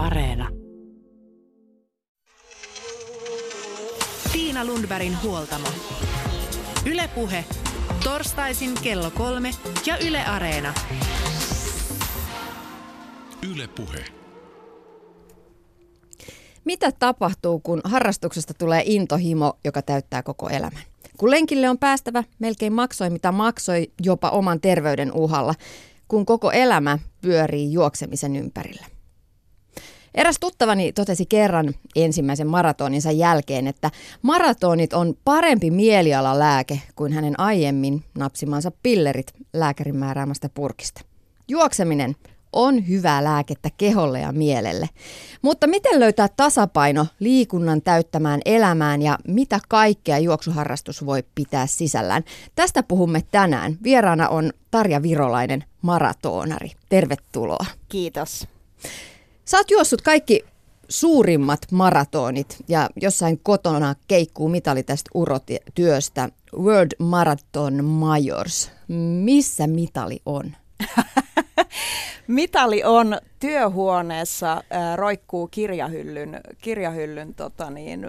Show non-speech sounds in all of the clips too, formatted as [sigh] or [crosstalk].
Areena. Tiina Lundbergin huoltamo. Ylepuhe torstaisin kello kolme ja Yle Areena. Yle Puhe. Mitä tapahtuu, kun harrastuksesta tulee intohimo, joka täyttää koko elämän? Kun lenkille on päästävä, melkein maksoi mitä maksoi jopa oman terveyden uhalla, kun koko elämä pyörii juoksemisen ympärillä. Eräs tuttavani totesi kerran ensimmäisen maratoninsa jälkeen, että maratonit on parempi mielialalääke kuin hänen aiemmin napsimansa pillerit lääkärin määräämästä purkista. Juokseminen on hyvää lääkettä keholle ja mielelle. Mutta miten löytää tasapaino liikunnan täyttämään elämään ja mitä kaikkea juoksuharrastus voi pitää sisällään? Tästä puhumme tänään. Vieraana on Tarja Virolainen, maratonari. Tervetuloa. Kiitos. Sä oot juossut kaikki suurimmat maratonit ja jossain kotona keikkuu mitali tästä urotyöstä. World Marathon Majors. Missä mitali on? [laughs] Mitali on työhuoneessa, äh, roikkuu kirjahyllyn, kirjahyllyn tota niin,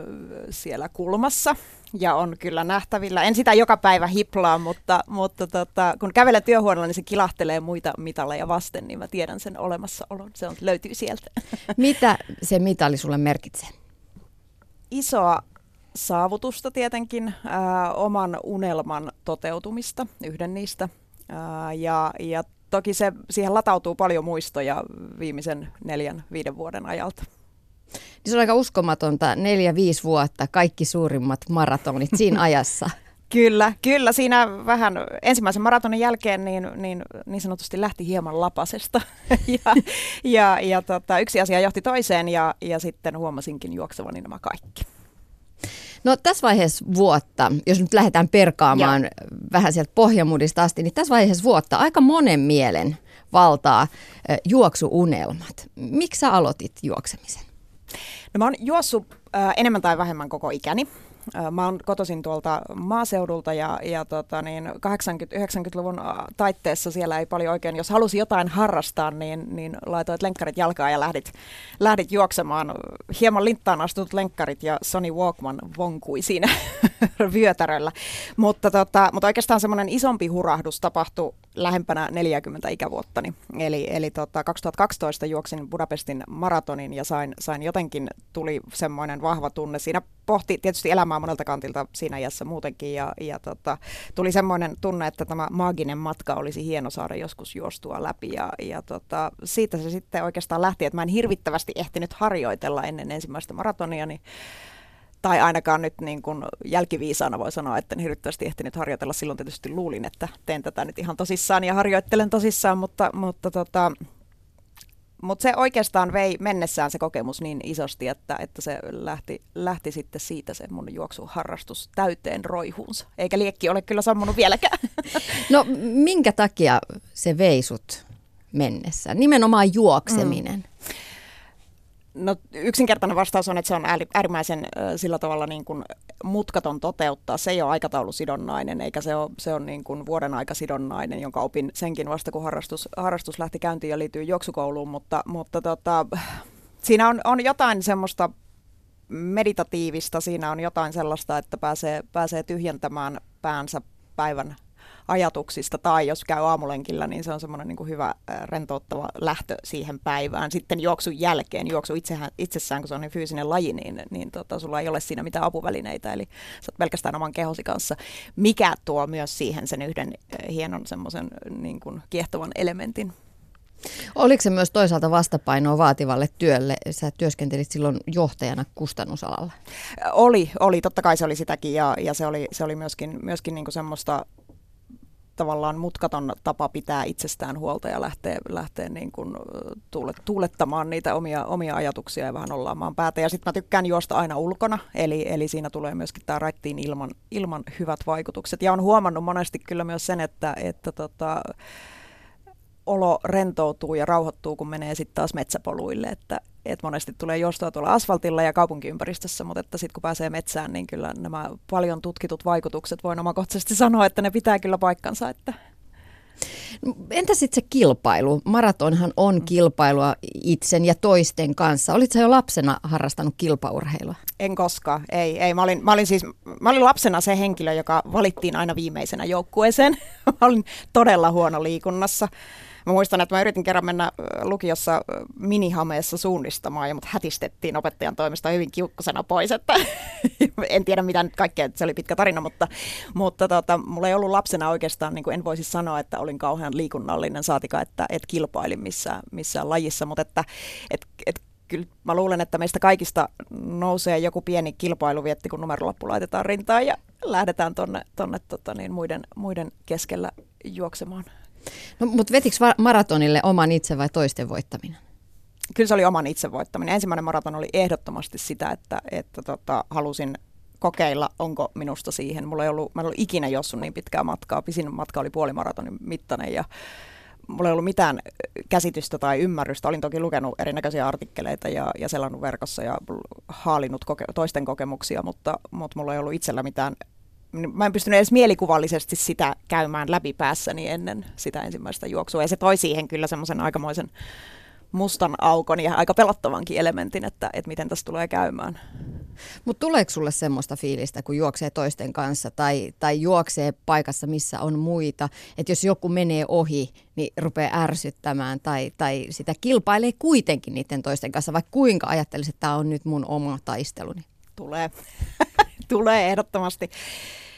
siellä kulmassa ja on kyllä nähtävillä. En sitä joka päivä hiplaa, mutta, mutta tota, kun kävelee työhuoneella, niin se kilahtelee muita mitaleja vasten, niin mä tiedän sen olemassaolon. Se on, löytyy sieltä. [laughs] Mitä se mitali sulle merkitsee? Isoa saavutusta tietenkin, äh, oman unelman toteutumista, yhden niistä. Äh, ja, ja toki se, siihen latautuu paljon muistoja viimeisen neljän, viiden vuoden ajalta. Niin se on aika uskomatonta, neljä, viisi vuotta, kaikki suurimmat maratonit siinä [laughs] ajassa. Kyllä, kyllä. Siinä vähän ensimmäisen maratonin jälkeen niin, niin, niin sanotusti lähti hieman lapasesta. [laughs] ja ja, ja tota, yksi asia johti toiseen ja, ja sitten huomasinkin juoksevani nämä kaikki. No tässä vaiheessa vuotta, jos nyt lähdetään perkaamaan ja. vähän sieltä pohjamudista asti, niin tässä vaiheessa vuotta aika monen mielen valtaa juoksuunelmat. Miksi sä aloitit juoksemisen? No mä oon juossut äh, enemmän tai vähemmän koko ikäni. Mä oon kotoisin tuolta maaseudulta ja, ja tota niin 80-90-luvun taitteessa siellä ei paljon oikein, jos halusi jotain harrastaa, niin, niin laitoit lenkkarit jalkaan ja lähdit, lähdit juoksemaan. Hieman linttaan astut lenkkarit ja Sony Walkman vonkui siinä [laughs] vyötäröllä. Mutta, tota, mutta oikeastaan semmoinen isompi hurahdus tapahtui lähempänä 40 ikävuottani. Eli, eli tota, 2012 juoksin Budapestin maratonin ja sain, sain jotenkin, tuli semmoinen vahva tunne. Siinä pohti tietysti elämää monelta kantilta siinä iässä muutenkin ja, ja tota, tuli semmoinen tunne, että tämä maaginen matka olisi hieno saada joskus juostua läpi ja, ja tota, siitä se sitten oikeastaan lähti, että mä en hirvittävästi ehtinyt harjoitella ennen ensimmäistä maratonia, niin tai ainakaan nyt niin kuin jälkiviisaana voi sanoa, että en hirvittävästi ehtinyt harjoitella. Silloin tietysti luulin, että teen tätä nyt ihan tosissaan ja harjoittelen tosissaan, mutta, mutta tota, mutta se oikeastaan vei mennessään se kokemus niin isosti, että, että se lähti, lähti sitten siitä se mun juoksuharrastus täyteen roihuunsa. Eikä liekki ole kyllä sammunut vieläkään. No minkä takia se vei sut mennessä? Nimenomaan juokseminen. Mm. No yksinkertainen vastaus on, että se on äärimmäisen sillä tavalla niin kuin mutkaton toteuttaa. Se ei ole aikataulusidonnainen, eikä se ole, se on niin kuin vuoden aikasidonnainen, jonka opin senkin vasta, kun harrastus, harrastus lähti käyntiin ja liittyy juoksukouluun. Mutta, mutta tota, siinä on, on jotain semmoista meditatiivista, siinä on jotain sellaista, että pääsee, pääsee tyhjentämään päänsä päivän ajatuksista tai jos käy aamulenkillä, niin se on semmoinen niin hyvä rentouttava lähtö siihen päivään. Sitten juoksun jälkeen, juoksu itsehän, itsessään, kun se on niin fyysinen laji, niin, niin tota, sulla ei ole siinä mitään apuvälineitä, eli sä oot pelkästään oman kehosi kanssa, mikä tuo myös siihen sen yhden hienon semmoisen niin kuin kiehtovan elementin. Oliko se myös toisaalta vastapainoa vaativalle työlle? Sä työskentelit silloin johtajana kustannusalalla. Oli, oli. Totta kai se oli sitäkin ja, ja se oli, se oli myöskin, myöskin niin kuin semmoista tavallaan mutkaton tapa pitää itsestään huolta ja lähteä, lähteä niin kuin tuulettamaan niitä omia, omia ajatuksia ja vähän ollaamaan päätä. Ja sitten mä tykkään juosta aina ulkona, eli, eli siinä tulee myöskin tämä raittiin ilman, ilman hyvät vaikutukset. Ja on huomannut monesti kyllä myös sen, että, että tota, olo rentoutuu ja rauhoittuu, kun menee sitten taas metsäpoluille, että, et monesti tulee juostua tuolla asfaltilla ja kaupunkiympäristössä, mutta että sitten kun pääsee metsään, niin kyllä nämä paljon tutkitut vaikutukset, voin omakohtaisesti sanoa, että ne pitää kyllä paikkansa. Että. Entä sitten se kilpailu? Maratonhan on mm. kilpailua itsen ja toisten kanssa. Olitko jo lapsena harrastanut kilpaurheilua? En koskaan, ei. ei. Mä, olin, mä, olin siis, mä olin lapsena se henkilö, joka valittiin aina viimeisenä joukkueeseen. [laughs] mä olin todella huono liikunnassa. Mä muistan, että mä yritin kerran mennä lukiossa minihameessa suunnistamaan ja mut hätistettiin opettajan toimesta hyvin kiukkosena pois, että [laughs] en tiedä mitä nyt kaikkea, se oli pitkä tarina, mutta, mutta tota, mulla ei ollut lapsena oikeastaan, niin kuin en voisi sanoa, että olin kauhean liikunnallinen, saatika, että et kilpailin missään, missään lajissa, mutta että et, et, kyllä mä luulen, että meistä kaikista nousee joku pieni kilpailuvietti, kun numerolappu laitetaan rintaan ja lähdetään tonne, tonne tota niin, muiden, muiden keskellä juoksemaan. No, mutta vetikö maratonille oman itse vai toisten voittaminen? Kyllä se oli oman itse voittaminen. Ensimmäinen maraton oli ehdottomasti sitä, että, että tota, halusin kokeilla, onko minusta siihen. Mulla ei ollut, mä en ollut ikinä jossun niin pitkää matkaa. Pisin matka oli puolimaratonin mittainen ja mulla ei ollut mitään käsitystä tai ymmärrystä. Olin toki lukenut erinäköisiä artikkeleita ja, ja selannut verkossa ja haalinut koke- toisten kokemuksia, mutta, mutta mulla ei ollut itsellä mitään mä en pystynyt edes mielikuvallisesti sitä käymään läpi päässäni ennen sitä ensimmäistä juoksua. Ja se toi siihen kyllä semmoisen aikamoisen mustan aukon ja aika pelottavankin elementin, että, että miten tässä tulee käymään. Mutta tuleeko sulle semmoista fiilistä, kun juoksee toisten kanssa tai, tai juoksee paikassa, missä on muita, että jos joku menee ohi, niin rupeaa ärsyttämään tai, tai sitä kilpailee kuitenkin niiden toisten kanssa, vaikka kuinka ajattelisit, että tämä on nyt mun oma taisteluni? Tulee. [laughs] Tulee ehdottomasti.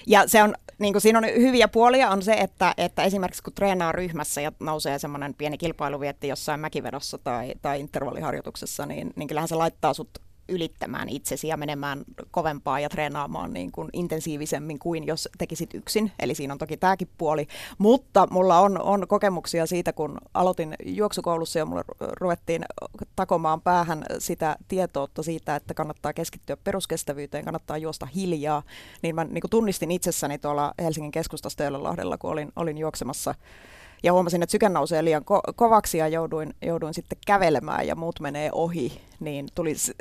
Ja se on, niin kuin siinä on hyviä puolia on se, että, että esimerkiksi kun treenaa ryhmässä ja nousee semmoinen pieni kilpailuvietti jossain mäkivedossa tai, tai intervalliharjoituksessa, niin, niin kyllähän se laittaa sut ylittämään itsesi ja menemään kovempaa ja treenaamaan niin kuin intensiivisemmin kuin jos tekisit yksin. Eli siinä on toki tämäkin puoli. Mutta mulla on, on kokemuksia siitä, kun aloitin juoksukoulussa ja mulle ruvettiin takomaan päähän sitä tietoutta siitä, että kannattaa keskittyä peruskestävyyteen, kannattaa juosta hiljaa. Niin mä niin kuin tunnistin itsessäni tuolla Helsingin keskustassa Töölönlahdella, kun olin, olin juoksemassa ja huomasin, että syke nousee liian ko- kovaksi ja jouduin, jouduin sitten kävelemään ja muut menee ohi, niin tuli [laughs] se,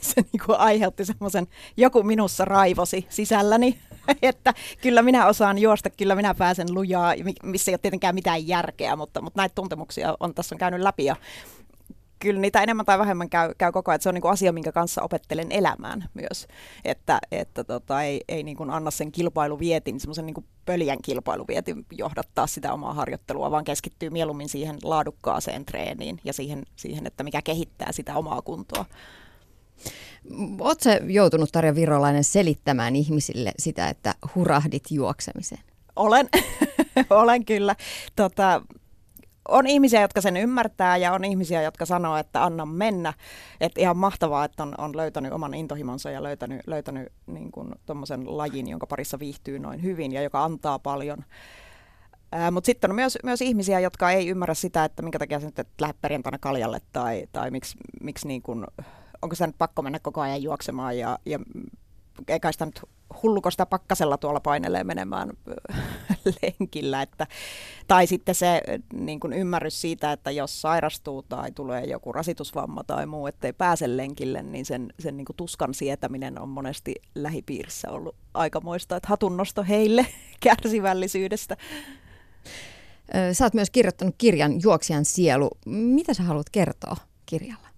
se niin kuin aiheutti semmoisen, joku minussa raivosi sisälläni, [laughs] että kyllä minä osaan juosta, kyllä minä pääsen lujaa, missä ei ole tietenkään mitään järkeä, mutta, mutta näitä tuntemuksia on tässä on käynyt läpi ja kyllä niitä enemmän tai vähemmän käy, käy koko ajan. Se on niin kuin asia, minkä kanssa opettelen elämään myös. Että, että tota, ei, ei niin kuin anna sen kilpailuvietin, semmoisen niin pöljän kilpailuvietin johdattaa sitä omaa harjoittelua, vaan keskittyy mieluummin siihen laadukkaaseen treeniin ja siihen, siihen että mikä kehittää sitä omaa kuntoa. Oletko joutunut Tarja Virolainen selittämään ihmisille sitä, että hurahdit juoksemiseen? Olen, [laughs] olen kyllä. Tota, on ihmisiä, jotka sen ymmärtää ja on ihmisiä, jotka sanoo, että anna mennä. Että ihan mahtavaa, että on, on löytänyt oman intohimonsa ja löytänyt, löytänyt niin tuommoisen lajin, jonka parissa viihtyy noin hyvin ja joka antaa paljon. Mutta sitten on myös, myös ihmisiä, jotka ei ymmärrä sitä, että minkä takia sä nyt et lähde perjantaina kaljalle tai, tai miksi, miksi niin kun, onko se nyt pakko mennä koko ajan juoksemaan ja, ja eikä sitä nyt hulluko sitä pakkasella tuolla painelee menemään [laughs] lenkillä. Että, tai sitten se niin kuin ymmärrys siitä, että jos sairastuu tai tulee joku rasitusvamma tai muu, ettei pääse lenkille, niin sen, sen niin kuin tuskan sietäminen on monesti lähipiirissä ollut aikamoista. Että hatunnosto heille [laughs] kärsivällisyydestä. Sä oot myös kirjoittanut kirjan Juoksijan sielu. Mitä sä haluat kertoa kirjalla?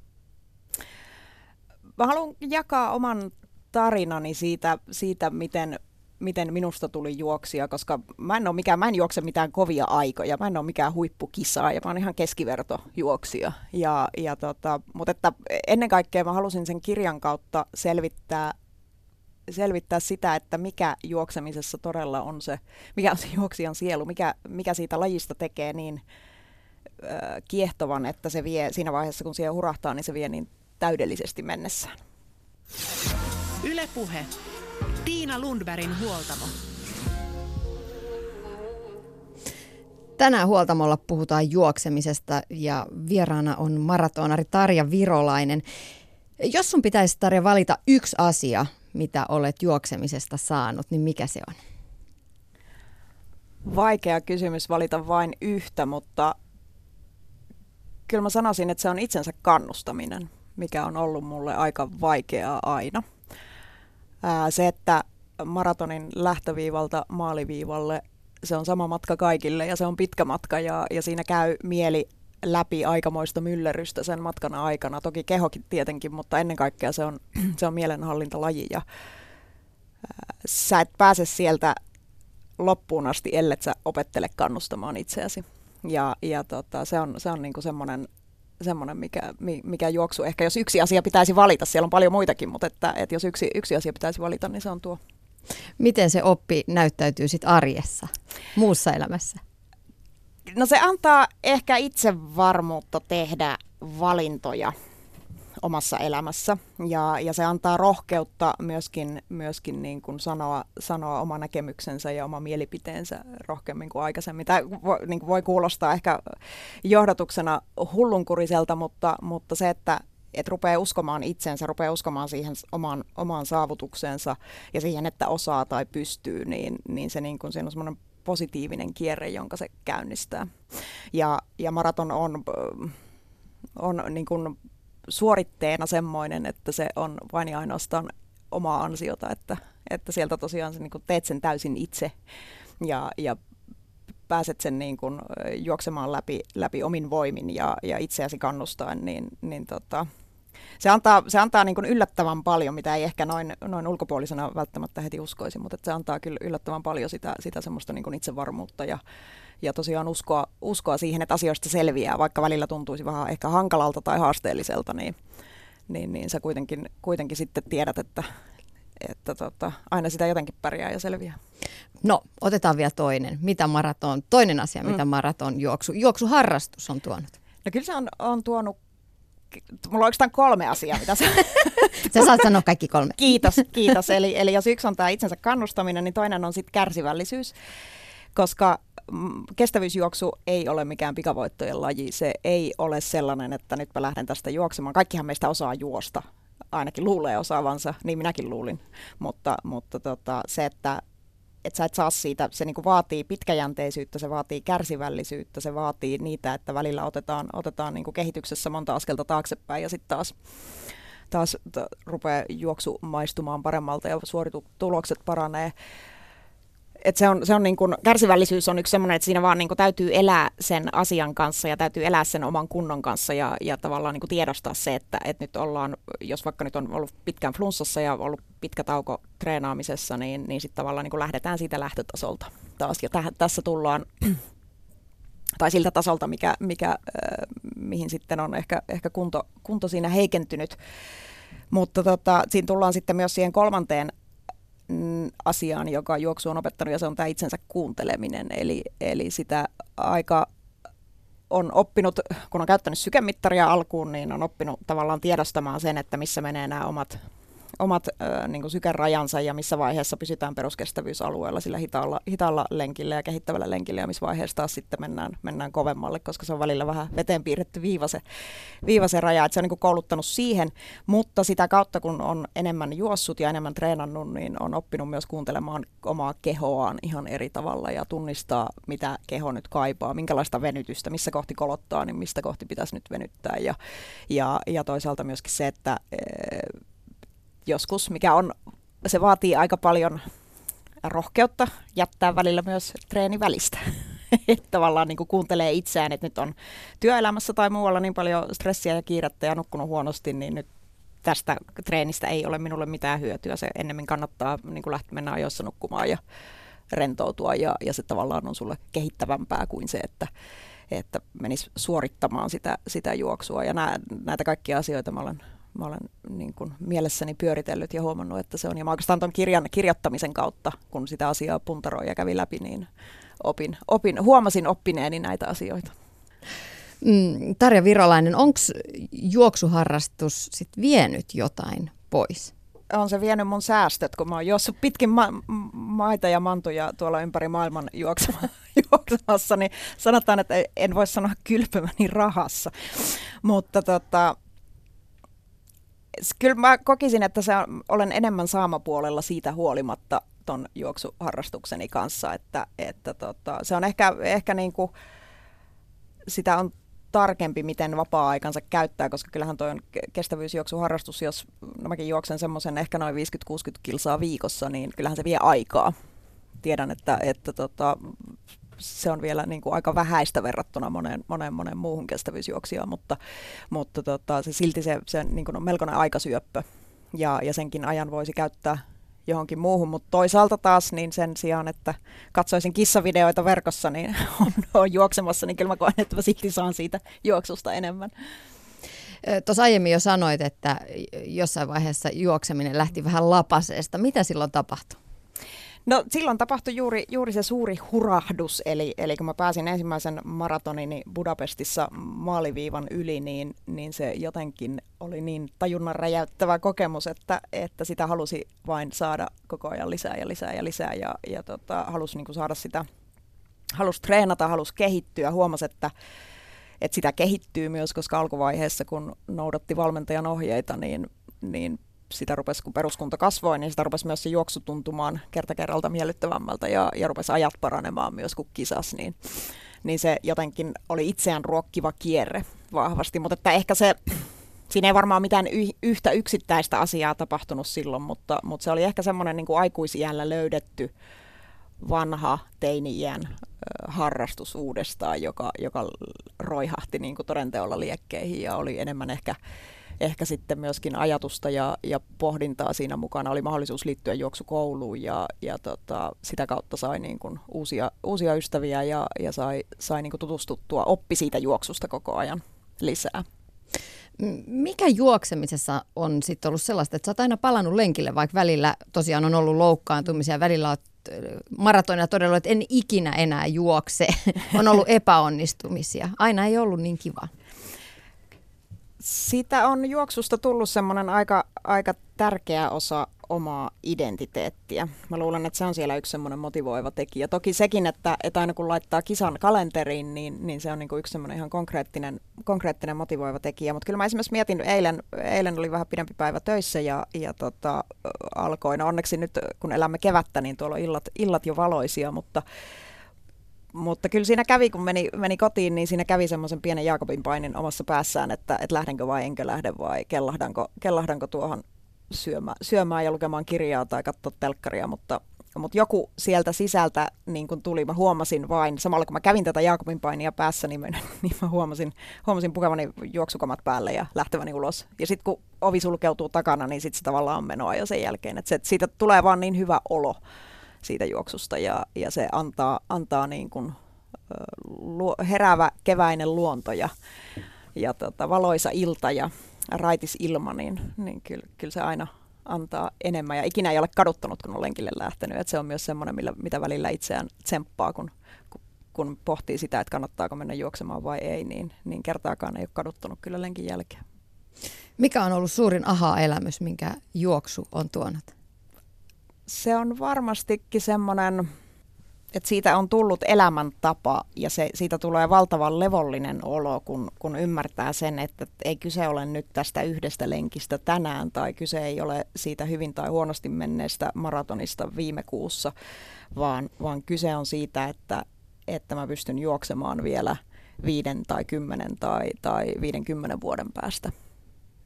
Mä haluan jakaa oman tarinani siitä, siitä miten, miten minusta tuli juoksia, koska mä en, ole mikään, mä en juokse mitään kovia aikoja, mä en ole mikään huippukisaa ja mä oon ihan keskivertojuoksija. Ja, ja tota, mutta että ennen kaikkea mä halusin sen kirjan kautta selvittää selvittää sitä, että mikä juoksemisessa todella on se, mikä on se juoksijan sielu, mikä, mikä siitä lajista tekee niin äh, kiehtovan, että se vie siinä vaiheessa, kun siihen hurahtaa, niin se vie niin täydellisesti mennessään. Ylepuhe. Tiina Lundbergin huoltamo. Tänään huoltamolla puhutaan juoksemisesta ja vieraana on maratonari Tarja Virolainen. Jos sun pitäisi Tarja valita yksi asia, mitä olet juoksemisesta saanut, niin mikä se on? Vaikea kysymys valita vain yhtä, mutta kyllä mä sanoisin, että se on itsensä kannustaminen, mikä on ollut mulle aika vaikeaa aina. Ää, se, että maratonin lähtöviivalta maaliviivalle se on sama matka kaikille ja se on pitkä matka ja, ja siinä käy mieli läpi aikamoista myllerrystä sen matkan aikana. Toki kehokin tietenkin, mutta ennen kaikkea se on, [clears throat] se on mielenhallintalaji ja ää, sä et pääse sieltä loppuun asti, ellet sä opettele kannustamaan itseäsi. Ja, ja tota, se on, se on niinku semmoinen semmoinen, mikä, mikä juoksu. Ehkä jos yksi asia pitäisi valita, siellä on paljon muitakin, mutta että, että jos yksi, yksi asia pitäisi valita, niin se on tuo. Miten se oppi näyttäytyy sitten arjessa, muussa elämässä? No se antaa ehkä itsevarmuutta tehdä valintoja omassa elämässä ja, ja se antaa rohkeutta myöskin, myöskin niin kuin sanoa, sanoa oma näkemyksensä ja oma mielipiteensä rohkeammin kuin aikaisemmin. Tämä voi, niin kuin voi kuulostaa ehkä johdatuksena hullunkuriselta, mutta, mutta se, että että rupeaa uskomaan itsensä, rupeaa uskomaan siihen omaan, omaan saavutukseensa ja siihen, että osaa tai pystyy, niin, niin se niin kuin, siinä on semmoinen positiivinen kierre, jonka se käynnistää. Ja, ja maraton on, on niin kuin suoritteena semmoinen, että se on vain ja ainoastaan omaa ansiota, että, että sieltä tosiaan niin kuin teet sen täysin itse ja, ja pääset sen niin kuin juoksemaan läpi, läpi omin voimin ja, ja itseäsi kannustaen, niin, niin tota, se antaa, se antaa niin kuin yllättävän paljon, mitä ei ehkä noin, noin ulkopuolisena välttämättä heti uskoisi, mutta se antaa kyllä yllättävän paljon sitä, sitä semmoista niin kuin itsevarmuutta ja, ja tosiaan uskoa, uskoa siihen, että asioista selviää, vaikka välillä tuntuisi vähän ehkä hankalalta tai haasteelliselta, niin, niin, niin sä kuitenkin, kuitenkin sitten tiedät, että, että tota, aina sitä jotenkin pärjää ja selviää. No, otetaan vielä toinen. Mitä maraton, toinen asia, mm. mitä maraton juoksu, juoksuharrastus on tuonut? No kyllä se on, on tuonut mulla on oikeastaan kolme asiaa, mitä sä... [laughs] sä saat sanoa kaikki kolme. Kiitos, kiitos. Eli, eli jos yksi on tämä itsensä kannustaminen, niin toinen on sitten kärsivällisyys, koska kestävyysjuoksu ei ole mikään pikavoittojen laji. Se ei ole sellainen, että nyt mä lähden tästä juoksemaan. Kaikkihan meistä osaa juosta ainakin luulee osaavansa, niin minäkin luulin. Mutta, mutta tota, se, että että sä et saa siitä, se niinku vaatii pitkäjänteisyyttä, se vaatii kärsivällisyyttä, se vaatii niitä, että välillä otetaan, otetaan niinku kehityksessä monta askelta taaksepäin ja sitten taas, taas t- rupeaa juoksu maistumaan paremmalta ja suoritulokset paranee et se on, se on niin kun, kärsivällisyys on yksi semmoinen, että siinä vaan niin täytyy elää sen asian kanssa ja täytyy elää sen oman kunnon kanssa ja, ja tavallaan niin tiedostaa se, että, että nyt ollaan, jos vaikka nyt on ollut pitkään flunssassa ja ollut pitkä tauko treenaamisessa, niin, niin sitten tavallaan niin lähdetään siitä lähtötasolta taas. Ja täh, tässä tullaan, [clears throat] tai siltä tasolta, mikä, mikä, äh, mihin sitten on ehkä, ehkä kunto, kunto siinä heikentynyt. Mutta tota, siinä tullaan sitten myös siihen kolmanteen asiaan, joka juoksu on opettanut, ja se on tämä itsensä kuunteleminen. Eli, eli sitä aika on oppinut, kun on käyttänyt sykemittaria alkuun, niin on oppinut tavallaan tiedostamaan sen, että missä menee nämä omat omat äh, niin sykerajansa ja missä vaiheessa pysytään peruskestävyysalueella sillä hitaalla, hitaalla lenkillä ja kehittävällä lenkillä ja missä vaiheessa taas sitten mennään, mennään kovemmalle, koska se on välillä vähän veteen piirretty viiva se, viiva se raja. että se on niin kouluttanut siihen, mutta sitä kautta kun on enemmän juossut ja enemmän treenannut, niin on oppinut myös kuuntelemaan omaa kehoaan ihan eri tavalla ja tunnistaa, mitä keho nyt kaipaa, minkälaista venytystä, missä kohti kolottaa, niin mistä kohti pitäisi nyt venyttää ja, ja, ja toisaalta myöskin se, että joskus, mikä on, se vaatii aika paljon rohkeutta jättää välillä myös treeni välistä. [laughs] että tavallaan niin kuin kuuntelee itseään, että nyt on työelämässä tai muualla niin paljon stressiä ja kiirettä ja nukkunut huonosti, niin nyt tästä treenistä ei ole minulle mitään hyötyä. Se ennemmin kannattaa niin kuin lähteä mennä ajoissa nukkumaan ja rentoutua ja, ja se tavallaan on sulle kehittävämpää kuin se, että, että menisi suorittamaan sitä, sitä juoksua. Ja nää, näitä kaikkia asioita mä olen mä olen niin kuin mielessäni pyöritellyt ja huomannut, että se on. Ja mä oikeastaan tuon kirjan kirjoittamisen kautta, kun sitä asiaa puntaroi ja kävi läpi, niin opin, opin, huomasin oppineeni näitä asioita. Mm, Tarja Virolainen, onko juoksuharrastus sit vienyt jotain pois? On se vienyt mun säästöt, kun mä oon juossut pitkin ma- maita ja mantuja tuolla ympäri maailman [laughs] juoksemassa, niin sanotaan, että en voi sanoa kylpemäni rahassa. Mutta tota, kyllä mä kokisin, että se on, olen enemmän saamapuolella siitä huolimatta ton juoksuharrastukseni kanssa, että, että tota, se on ehkä, ehkä niin kuin, sitä on tarkempi, miten vapaa-aikansa käyttää, koska kyllähän toi on kestävyysjuoksuharrastus, jos no mäkin juoksen semmoisen ehkä noin 50-60 kilsaa viikossa, niin kyllähän se vie aikaa. tiedän, että, että tota, se on vielä niin kuin aika vähäistä verrattuna moneen, moneen, moneen muuhun kestävyysjuoksijaan, mutta, mutta tota, se silti se, se niin kuin on melkoinen aikasyöppö ja, ja senkin ajan voisi käyttää johonkin muuhun, mutta toisaalta taas niin sen sijaan, että katsoisin kissavideoita verkossa, niin [laughs] on, on juoksemassa, niin kyllä mä koen, että mä silti saan siitä juoksusta enemmän. Tuossa aiemmin jo sanoit, että jossain vaiheessa juokseminen lähti vähän lapaseesta. Mitä silloin tapahtui? No silloin tapahtui juuri, juuri se suuri hurahdus, eli, eli kun mä pääsin ensimmäisen maratonini Budapestissa maaliviivan yli, niin, niin se jotenkin oli niin tajunnan räjäyttävä kokemus, että, että sitä halusi vain saada koko ajan lisää ja lisää ja lisää. Ja, ja tota, halusi niin saada sitä, halusi treenata, halusi kehittyä, huomasi, että että sitä kehittyy myös, koska alkuvaiheessa, kun noudatti valmentajan ohjeita, niin, niin sitä rupesi, kun peruskunta kasvoi, niin sitä rupesi myös se juoksu tuntumaan kerta kerralta miellyttävämmältä ja, ja rupesi ajat paranemaan myös kun kisas, niin, niin se jotenkin oli itseään ruokkiva kierre vahvasti, mutta että ehkä se, siinä ei varmaan mitään yhtä yksittäistä asiaa tapahtunut silloin, mutta, mutta se oli ehkä semmoinen niin kuin aikuisiällä löydetty vanha teini-iän harrastus uudestaan, joka, joka roihahti niin kuin todenteolla liekkeihin ja oli enemmän ehkä ehkä sitten myöskin ajatusta ja, ja pohdintaa siinä mukana. Oli mahdollisuus liittyä juoksukouluun ja, ja tota, sitä kautta sai niin kuin uusia, uusia ystäviä ja, ja sai, sai niin kuin tutustuttua, oppi siitä juoksusta koko ajan lisää. Mikä juoksemisessa on sitten ollut sellaista, että sä oot aina palannut lenkille, vaikka välillä tosiaan on ollut loukkaantumisia, välillä oot maratonia todella, että en ikinä enää juokse. [laughs] on ollut epäonnistumisia. Aina ei ollut niin kiva. Sitä on juoksusta tullut semmoinen aika, aika tärkeä osa omaa identiteettiä. Mä luulen, että se on siellä yksi semmoinen motivoiva tekijä. Toki sekin, että, että aina kun laittaa kisan kalenteriin, niin, niin se on niin yksi semmoinen ihan konkreettinen, konkreettinen motivoiva tekijä. Mutta kyllä mä esimerkiksi mietin, eilen, eilen oli vähän pidempi päivä töissä ja, ja tota, alkoin. No onneksi nyt kun elämme kevättä, niin tuolla on illat, illat jo valoisia, mutta mutta kyllä siinä kävi, kun meni, meni kotiin, niin siinä kävi semmoisen pienen Jaakobin painin omassa päässään, että, että lähdenkö vai enkö lähde vai kellahdanko, kellahdanko tuohon syömään, syömään ja lukemaan kirjaa tai katsoa telkkaria, mutta, mutta joku sieltä sisältä niin kun tuli, mä huomasin vain, samalla kun mä kävin tätä Jaakobin painia päässä, niin, mä, [laughs] niin mä huomasin, huomasin pukevani juoksukamat päälle ja lähteväni ulos. Ja sitten kun ovi sulkeutuu takana, niin sitten se tavallaan on menoa jo sen jälkeen. että se, siitä tulee vaan niin hyvä olo siitä juoksusta ja, ja se antaa, antaa niin kuin, luo, heräävä keväinen luonto ja, ja tota, valoisa ilta ja raitis ilma, niin, niin kyllä, kyllä se aina antaa enemmän. Ja ikinä ei ole kaduttanut, kun on lenkille lähtenyt. Et se on myös semmoinen, millä, mitä välillä itseään tsemppaa, kun, kun pohtii sitä, että kannattaako mennä juoksemaan vai ei, niin, niin kertaakaan ei ole kaduttanut kyllä lenkin jälkeen. Mikä on ollut suurin aha-elämys, minkä juoksu on tuonut? Se on varmastikin semmoinen, että siitä on tullut elämäntapa ja se, siitä tulee valtavan levollinen olo, kun, kun ymmärtää sen, että ei kyse ole nyt tästä yhdestä lenkistä tänään tai kyse ei ole siitä hyvin tai huonosti menneestä maratonista viime kuussa, vaan, vaan kyse on siitä, että, että mä pystyn juoksemaan vielä viiden tai kymmenen tai, tai viidenkymmenen vuoden päästä.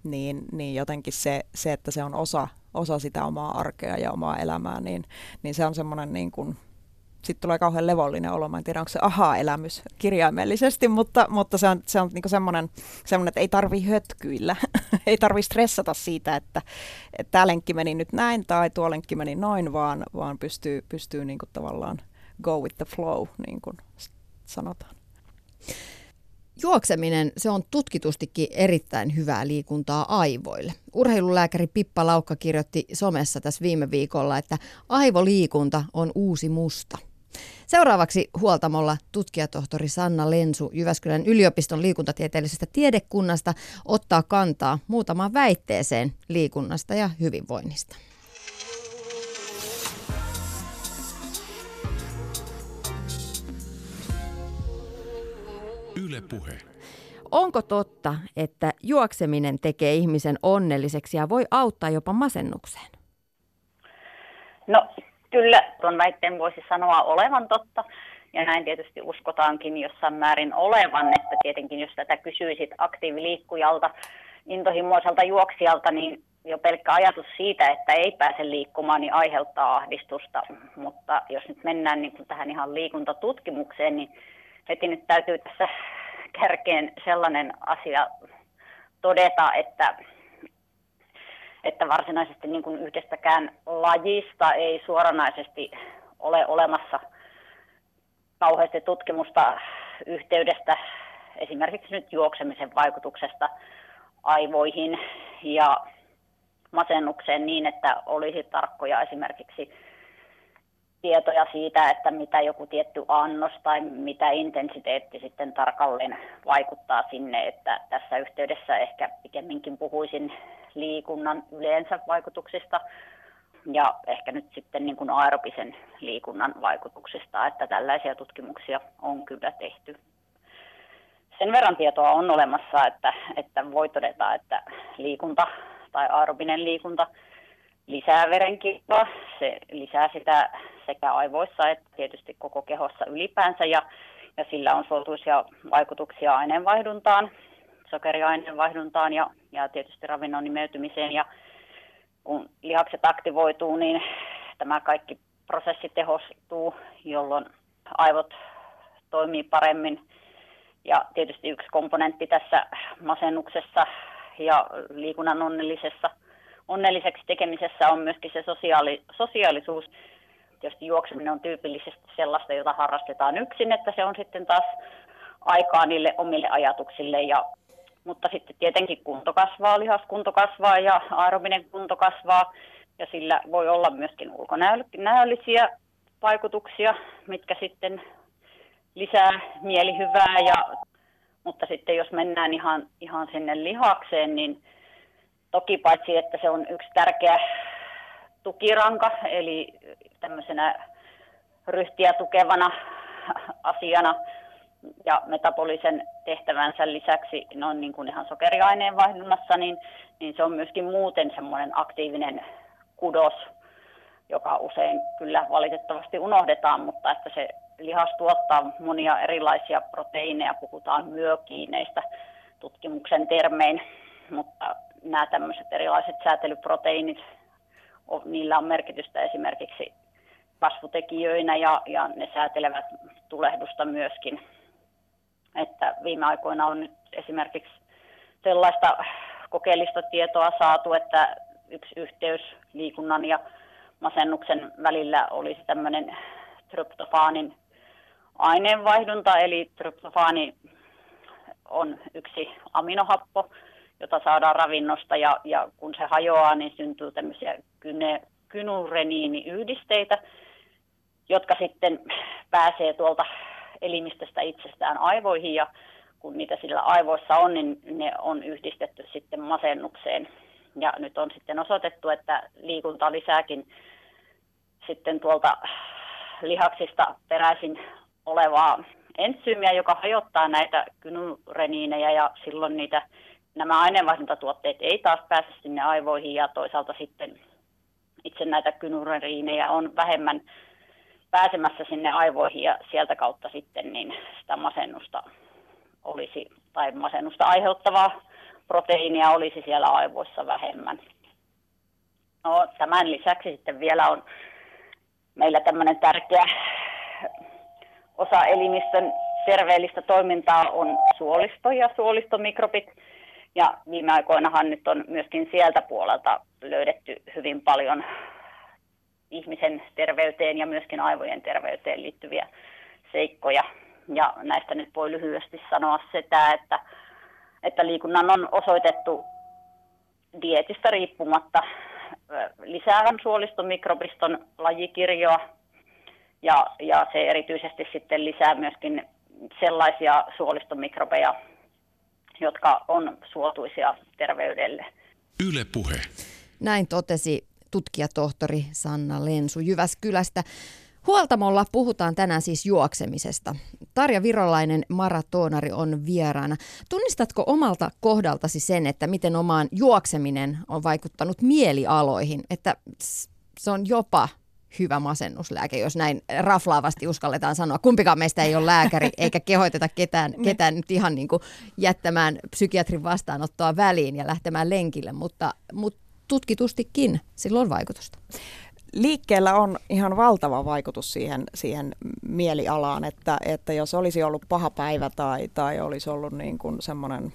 Niin, niin jotenkin se, se, että se on osa osa sitä omaa arkea ja omaa elämää, niin, niin se on semmoinen niin kuin, sitten tulee kauhean levollinen olo. Mä en tiedä, onko se aha-elämys kirjaimellisesti, mutta, mutta se on, se on niinku semmoinen, semmoinen, että ei tarvi hötkyillä. [laughs] ei tarvi stressata siitä, että, että tämä lenkki meni nyt näin tai tuo lenkki meni noin, vaan, vaan pystyy, pystyy niinku tavallaan go with the flow, niin kuin sanotaan. Juokseminen, se on tutkitustikin erittäin hyvää liikuntaa aivoille. Urheilulääkäri Pippa Laukka kirjoitti somessa tässä viime viikolla, että aivoliikunta on uusi musta. Seuraavaksi huoltamolla tutkijatohtori Sanna Lensu Jyväskylän yliopiston liikuntatieteellisestä tiedekunnasta ottaa kantaa muutamaan väitteeseen liikunnasta ja hyvinvoinnista. Yle Puhe. Onko totta, että juokseminen tekee ihmisen onnelliseksi ja voi auttaa jopa masennukseen? No kyllä tuon väitteen voisi sanoa olevan totta. Ja näin tietysti uskotaankin jossain määrin olevan, että tietenkin jos tätä kysyisit aktiiviliikkujalta, intohimoiselta juoksijalta, niin jo pelkkä ajatus siitä, että ei pääse liikkumaan, niin aiheuttaa ahdistusta. Mutta jos nyt mennään niin kuin tähän ihan liikuntatutkimukseen, niin heti nyt täytyy tässä kärkeen sellainen asia todeta, että, että varsinaisesti niin kuin yhdestäkään lajista ei suoranaisesti ole olemassa kauheasti tutkimusta yhteydestä esimerkiksi nyt juoksemisen vaikutuksesta aivoihin ja masennukseen niin, että olisi tarkkoja esimerkiksi tietoja siitä, että mitä joku tietty annos tai mitä intensiteetti sitten tarkalleen vaikuttaa sinne, että tässä yhteydessä ehkä pikemminkin puhuisin liikunnan yleensä vaikutuksista ja ehkä nyt sitten niin kuin aerobisen liikunnan vaikutuksista, että tällaisia tutkimuksia on kyllä tehty. Sen verran tietoa on olemassa, että, että voi todeta, että liikunta tai aerobinen liikunta lisää verenkiertoa. Se lisää sitä sekä aivoissa että tietysti koko kehossa ylipäänsä ja, ja sillä on suotuisia vaikutuksia aineenvaihduntaan, sokeriaineenvaihduntaan ja, ja tietysti ravinnon imeytymiseen. Ja kun lihakset aktivoituu, niin tämä kaikki prosessi tehostuu, jolloin aivot toimii paremmin. Ja tietysti yksi komponentti tässä masennuksessa ja liikunnan onnellisessa, onnelliseksi tekemisessä on myöskin se sosiaali, sosiaalisuus. Tietysti juokseminen on tyypillisesti sellaista, jota harrastetaan yksin, että se on sitten taas aikaa niille omille ajatuksille. Ja, mutta sitten tietenkin kunto kasvaa, lihaskunto kasvaa ja aerobinen kunto kasvaa. Ja sillä voi olla myöskin ulkonäöllisiä vaikutuksia, mitkä sitten lisää mielihyvää ja mutta sitten jos mennään ihan, ihan sinne lihakseen, niin toki paitsi, että se on yksi tärkeä tukiranka, eli tämmöisenä ryhtiä tukevana asiana ja metabolisen tehtävänsä lisäksi noin niin kuin ihan sokeriaineen vaihdunnassa, niin, niin se on myöskin muuten semmoinen aktiivinen kudos, joka usein kyllä valitettavasti unohdetaan, mutta että se lihas tuottaa monia erilaisia proteiineja, puhutaan myökiineistä tutkimuksen termein, mutta nämä tämmöiset erilaiset säätelyproteiinit, niillä on merkitystä esimerkiksi kasvutekijöinä ja, ja ne säätelevät tulehdusta myöskin. Että viime aikoina on nyt esimerkiksi sellaista kokeellista tietoa saatu, että yksi yhteys liikunnan ja masennuksen välillä olisi tämmöinen tryptofaanin aineenvaihdunta, eli tryptofaani on yksi aminohappo, jota saadaan ravinnosta ja, ja kun se hajoaa, niin syntyy tämmöisiä kyne, kynureniiniyhdisteitä, jotka sitten pääsee tuolta elimistöstä itsestään aivoihin ja kun niitä sillä aivoissa on, niin ne on yhdistetty sitten masennukseen. Ja nyt on sitten osoitettu, että liikunta lisääkin sitten tuolta lihaksista peräisin olevaa entsyymiä, joka hajottaa näitä kynureniinejä ja silloin niitä, nämä aineenvaihduntatuotteet ei taas pääse sinne aivoihin ja toisaalta sitten itse näitä kynureniinejä on vähemmän pääsemässä sinne aivoihin ja sieltä kautta sitten niin sitä masennusta olisi, tai masennusta aiheuttavaa proteiinia olisi siellä aivoissa vähemmän. No, tämän lisäksi sitten vielä on meillä tämmöinen tärkeä osa elimistön terveellistä toimintaa on suolisto ja suolistomikrobit. Ja viime aikoinahan nyt on myöskin sieltä puolelta löydetty hyvin paljon ihmisen terveyteen ja myöskin aivojen terveyteen liittyviä seikkoja. Ja näistä nyt voi lyhyesti sanoa sitä, että, että liikunnan on osoitettu dietistä riippumatta lisäävän suolistomikrobiston lajikirjoa ja, ja se erityisesti sitten lisää myöskin sellaisia suolistomikrobeja, jotka on suotuisia terveydelle. Yle puhe. Näin totesi tutkijatohtori Sanna Lensu Jyväskylästä. Huoltamolla puhutaan tänään siis juoksemisesta. Tarja Virolainen maratonari on vieraana. Tunnistatko omalta kohdaltasi sen, että miten omaan juokseminen on vaikuttanut mielialoihin? Että se on jopa hyvä masennuslääke, jos näin raflaavasti uskalletaan sanoa. Kumpikaan meistä ei ole lääkäri, eikä kehoiteta ketään, [laughs] ketään nyt ihan niin kuin jättämään psykiatrin vastaanottoa väliin ja lähtemään lenkille, mutta, mutta tutkitustikin sillä on vaikutusta. Liikkeellä on ihan valtava vaikutus siihen, siihen mielialaan, että, että jos olisi ollut paha päivä tai, tai olisi ollut niin kuin semmoinen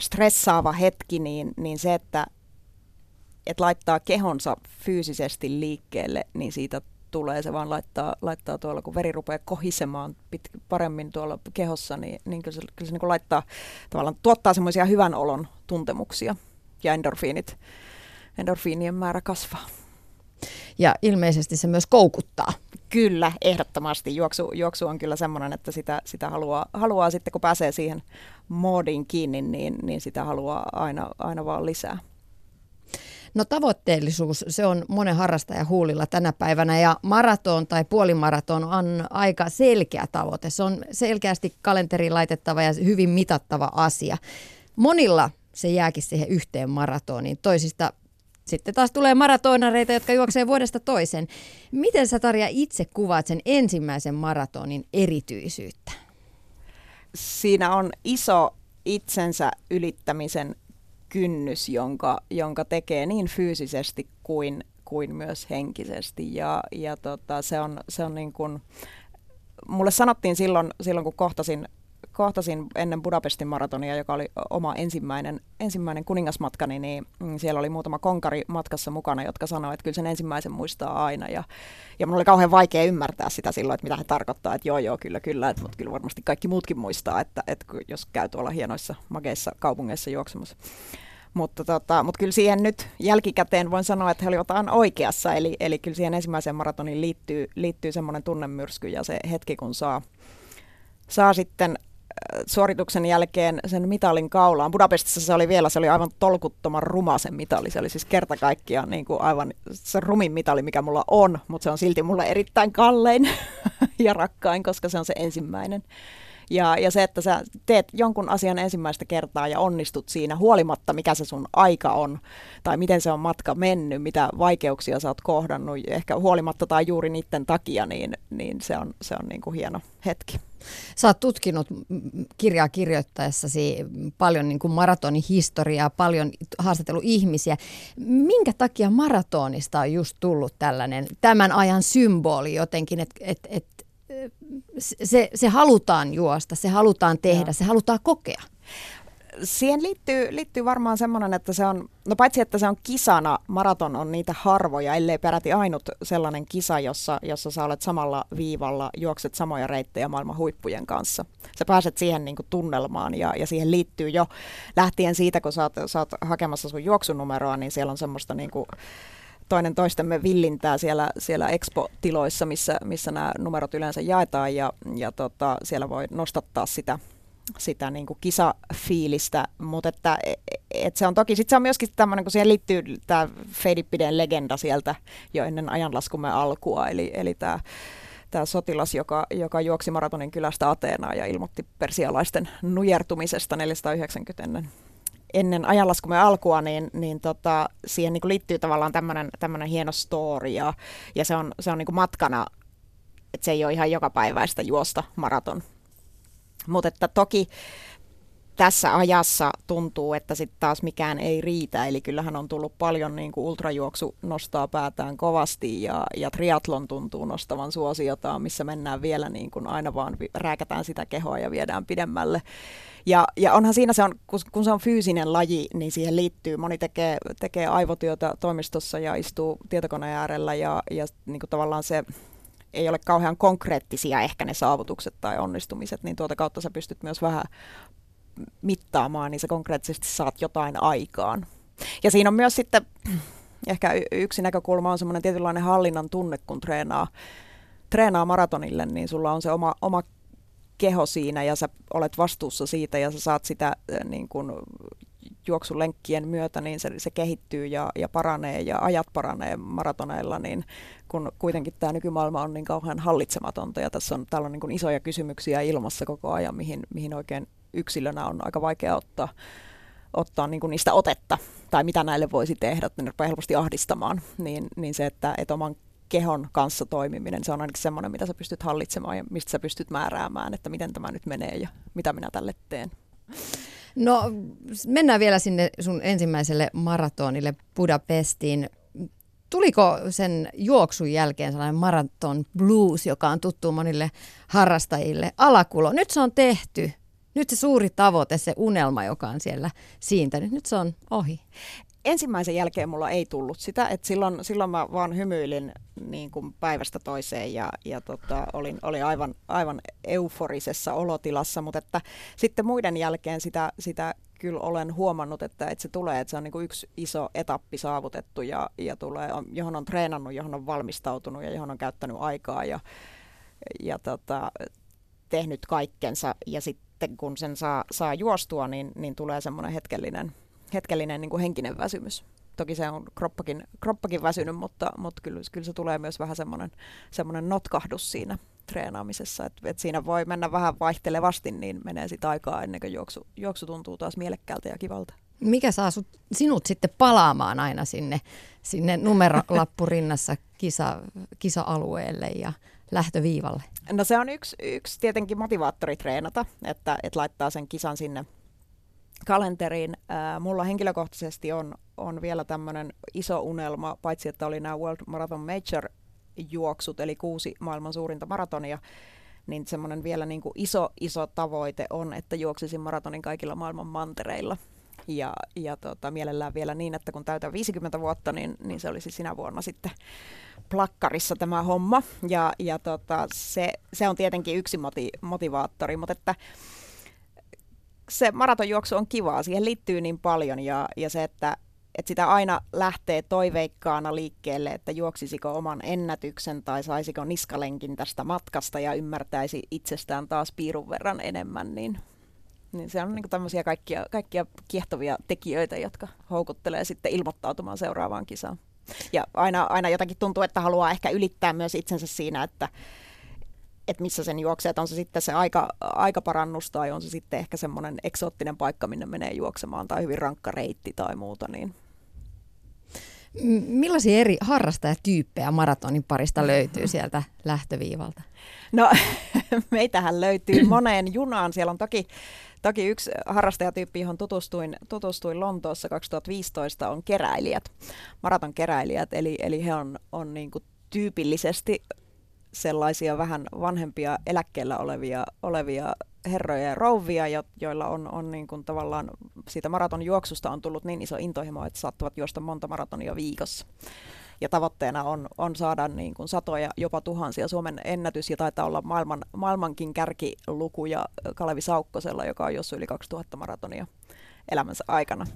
stressaava hetki, niin, niin se, että, että laittaa kehonsa fyysisesti liikkeelle, niin siitä tulee, se vaan laittaa, laittaa tuolla, kun veri rupeaa kohisemaan pit, paremmin tuolla kehossa, niin, niin kyllä se, kyllä se niin kuin laittaa, tavallaan tuottaa semmoisia hyvän olon tuntemuksia ja endorfiinit, endorfiinien määrä kasvaa. Ja ilmeisesti se myös koukuttaa. Kyllä, ehdottomasti. Juoksu, juoksu on kyllä semmoinen, että sitä, sitä haluaa, haluaa sitten, kun pääsee siihen moodiin kiinni, niin, niin sitä haluaa aina, aina vaan lisää. No tavoitteellisuus, se on monen harrastajan huulilla tänä päivänä ja maraton tai puolimaraton on aika selkeä tavoite. Se on selkeästi kalenteriin laitettava ja hyvin mitattava asia. Monilla se jääkin siihen yhteen maratoniin. Toisista sitten taas tulee maratonareita, jotka juoksee vuodesta toiseen. Miten sä Tarja itse kuvaat sen ensimmäisen maratonin erityisyyttä? Siinä on iso itsensä ylittämisen kynnys, jonka, jonka tekee niin fyysisesti kuin, kuin myös henkisesti. Ja, ja tota, se on, se on niin kuin, mulle sanottiin silloin, silloin kun kohtasin kohtasin ennen Budapestin maratonia, joka oli oma ensimmäinen, ensimmäinen kuningasmatkani, niin mm, siellä oli muutama konkari matkassa mukana, jotka sanoivat, että kyllä sen ensimmäisen muistaa aina. Ja, ja minulla oli kauhean vaikea ymmärtää sitä silloin, että mitä he tarkoittaa, että joo joo, kyllä kyllä, että, mutta kyllä varmasti kaikki muutkin muistaa, että, että jos käy tuolla hienoissa mageissa kaupungeissa juoksemassa. Mutta, tota, mutta kyllä siihen nyt jälkikäteen voin sanoa, että he olivat oikeassa. Eli, eli kyllä siihen ensimmäiseen maratoniin liittyy, liittyy semmoinen tunnemyrsky ja se hetki, kun saa, saa sitten suorituksen jälkeen sen mitalin kaulaan. Budapestissa se oli vielä, se oli aivan tolkuttoman ruma se mitali. Se oli siis kerta kaikkiaan niin kuin aivan se rumin mitali, mikä mulla on, mutta se on silti mulle erittäin kallein [laughs] ja rakkain, koska se on se ensimmäinen. Ja, ja se, että sä teet jonkun asian ensimmäistä kertaa ja onnistut siinä huolimatta, mikä se sun aika on, tai miten se on matka mennyt, mitä vaikeuksia sä oot kohdannut, ehkä huolimatta tai juuri niiden takia, niin, niin se on, se on niin kuin hieno hetki. Sä oot tutkinut kirjaa kirjoittaessasi paljon niin kuin maratonin historiaa, paljon haastatellut ihmisiä. Minkä takia maratonista on just tullut tällainen tämän ajan symboli jotenkin, että et, et, se, se halutaan juosta, se halutaan tehdä, Joo. se halutaan kokea? siihen liittyy, liittyy varmaan semmoinen, että se on, no paitsi että se on kisana, maraton on niitä harvoja, ellei peräti ainut sellainen kisa, jossa, jossa sä olet samalla viivalla, juokset samoja reittejä maailman huippujen kanssa. Sä pääset siihen niin kuin tunnelmaan ja, ja siihen liittyy jo lähtien siitä, kun sä oot, sä oot hakemassa sun juoksunumeroa, niin siellä on semmoista niin kuin, toinen toistemme villintää siellä, siellä expo-tiloissa, missä, missä nämä numerot yleensä jaetaan ja, ja tota, siellä voi nostattaa sitä sitä niin kuin kisafiilistä, mutta että et se on toki, sitten se on myöskin tämmöinen, kun siihen liittyy tämä Feidipiden legenda sieltä jo ennen ajanlaskumme alkua, eli, eli tämä tämä sotilas, joka, joka juoksi maratonin kylästä Ateenaa ja ilmoitti persialaisten nujertumisesta 490 ennen, ennen ajanlaskumme alkua, niin, niin tota, siihen niin liittyy tavallaan tämmöinen hieno story ja, ja se on, se on niin matkana, että se ei ole ihan joka päiväistä juosta maraton. Mutta että toki tässä ajassa tuntuu, että sitten taas mikään ei riitä, eli kyllähän on tullut paljon niin kuin ultrajuoksu nostaa päätään kovasti ja, ja triatlon tuntuu nostavan suosiotaan, missä mennään vielä niin kuin aina vaan rääkätään sitä kehoa ja viedään pidemmälle. Ja, ja onhan siinä se on, kun se on fyysinen laji, niin siihen liittyy, moni tekee, tekee aivotyötä toimistossa ja istuu tietokoneen äärellä ja, ja niin kuin tavallaan se ei ole kauhean konkreettisia ehkä ne saavutukset tai onnistumiset, niin tuota kautta sä pystyt myös vähän mittaamaan, niin sä konkreettisesti saat jotain aikaan. Ja siinä on myös sitten, ehkä yksi näkökulma on semmoinen tietynlainen hallinnan tunne, kun treenaa, treenaa maratonille, niin sulla on se oma, oma keho siinä ja sä olet vastuussa siitä ja sä saat sitä niin kuin juoksulenkkien myötä, niin se, se kehittyy ja, ja paranee ja ajat paranee maratoneilla, niin kun kuitenkin tämä nykymaailma on niin kauhean hallitsematonta ja tässä on, täällä on niin kuin isoja kysymyksiä ilmassa koko ajan, mihin, mihin oikein yksilönä on aika vaikea ottaa, ottaa niin kuin niistä otetta tai mitä näille voisi tehdä, että ne rupeaa helposti ahdistamaan, niin, niin se, että, että oman kehon kanssa toimiminen, se on ainakin semmoinen, mitä sä pystyt hallitsemaan ja mistä sä pystyt määräämään, että miten tämä nyt menee ja mitä minä tälle teen. No mennään vielä sinne sun ensimmäiselle maratonille Budapestiin. Tuliko sen juoksun jälkeen sellainen maraton blues, joka on tuttu monille harrastajille? Alakulo, nyt se on tehty. Nyt se suuri tavoite, se unelma, joka on siellä siintänyt, nyt se on ohi. Ensimmäisen jälkeen mulla ei tullut sitä, että silloin, silloin mä vaan hymyilin niin kuin päivästä toiseen ja, ja tota, olin, olin aivan, aivan euforisessa olotilassa, mutta että sitten muiden jälkeen sitä, sitä kyllä olen huomannut, että, että se tulee, että se on niin kuin yksi iso etappi saavutettu ja, ja tulee, johon on treenannut, johon on valmistautunut ja johon on käyttänyt aikaa ja, ja tota, tehnyt kaikkensa ja sitten kun sen saa, saa juostua, niin, niin tulee semmoinen hetkellinen hetkellinen niin kuin henkinen väsymys. Toki se on kroppakin, kroppakin väsynyt, mutta, mutta kyllä, kyllä se tulee myös vähän semmoinen, semmoinen notkahdus siinä treenaamisessa. Et, et siinä voi mennä vähän vaihtelevasti, niin menee sitä aikaa ennen kuin juoksu, juoksu tuntuu taas mielekkäältä ja kivalta. Mikä saa sut, sinut sitten palaamaan aina sinne, sinne numerolappu rinnassa kisa, kisa-alueelle ja lähtöviivalle? No se on yksi, yksi tietenkin motivaattori treenata, että, että laittaa sen kisan sinne kalenteriin. Mulla henkilökohtaisesti on, on vielä tämmöinen iso unelma, paitsi että oli nämä World Marathon Major juoksut, eli kuusi maailman suurinta maratonia, niin semmoinen vielä niin kuin iso, iso tavoite on, että juoksisin maratonin kaikilla maailman mantereilla. Ja, ja tota, mielellään vielä niin, että kun täytän 50 vuotta, niin, niin se olisi sinä vuonna sitten plakkarissa tämä homma. Ja, ja tota, se, se on tietenkin yksi moti, motivaattori, mutta että se maratonjuoksu on kivaa, siihen liittyy niin paljon ja, ja se, että, että sitä aina lähtee toiveikkaana liikkeelle, että juoksisiko oman ennätyksen tai saisiko niskalenkin tästä matkasta ja ymmärtäisi itsestään taas piirun verran enemmän, niin, niin se on niin tämmöisiä kaikkia, kaikkia kiehtovia tekijöitä, jotka houkuttelee sitten ilmoittautumaan seuraavaan kisaan. Ja aina, aina jotakin tuntuu, että haluaa ehkä ylittää myös itsensä siinä, että, että missä sen juoksee, että on se sitten se aika, aikaparannus tai on se sitten ehkä semmoinen eksoottinen paikka, minne menee juoksemaan tai hyvin rankka reitti tai muuta, niin Millaisia eri harrastajatyyppejä maratonin parista löytyy sieltä lähtöviivalta? No [laughs] meitähän löytyy moneen junaan. Siellä on toki, toki yksi harrastajatyyppi, johon tutustuin, tutustuin Lontoossa 2015, on keräilijät, maraton keräilijät. Eli, eli he on, on niin kuin tyypillisesti sellaisia vähän vanhempia eläkkeellä olevia, olevia herroja ja rouvia, jo, joilla on, on niin kuin tavallaan siitä maratonjuoksusta on tullut niin iso intohimo, että saattavat juosta monta maratonia viikossa. Ja tavoitteena on, on saada niin kuin satoja, jopa tuhansia Suomen ennätys, ja taitaa olla maailman, maailmankin kärkilukuja Kalevi Saukkosella, joka on juossut yli 2000 maratonia elämänsä aikana.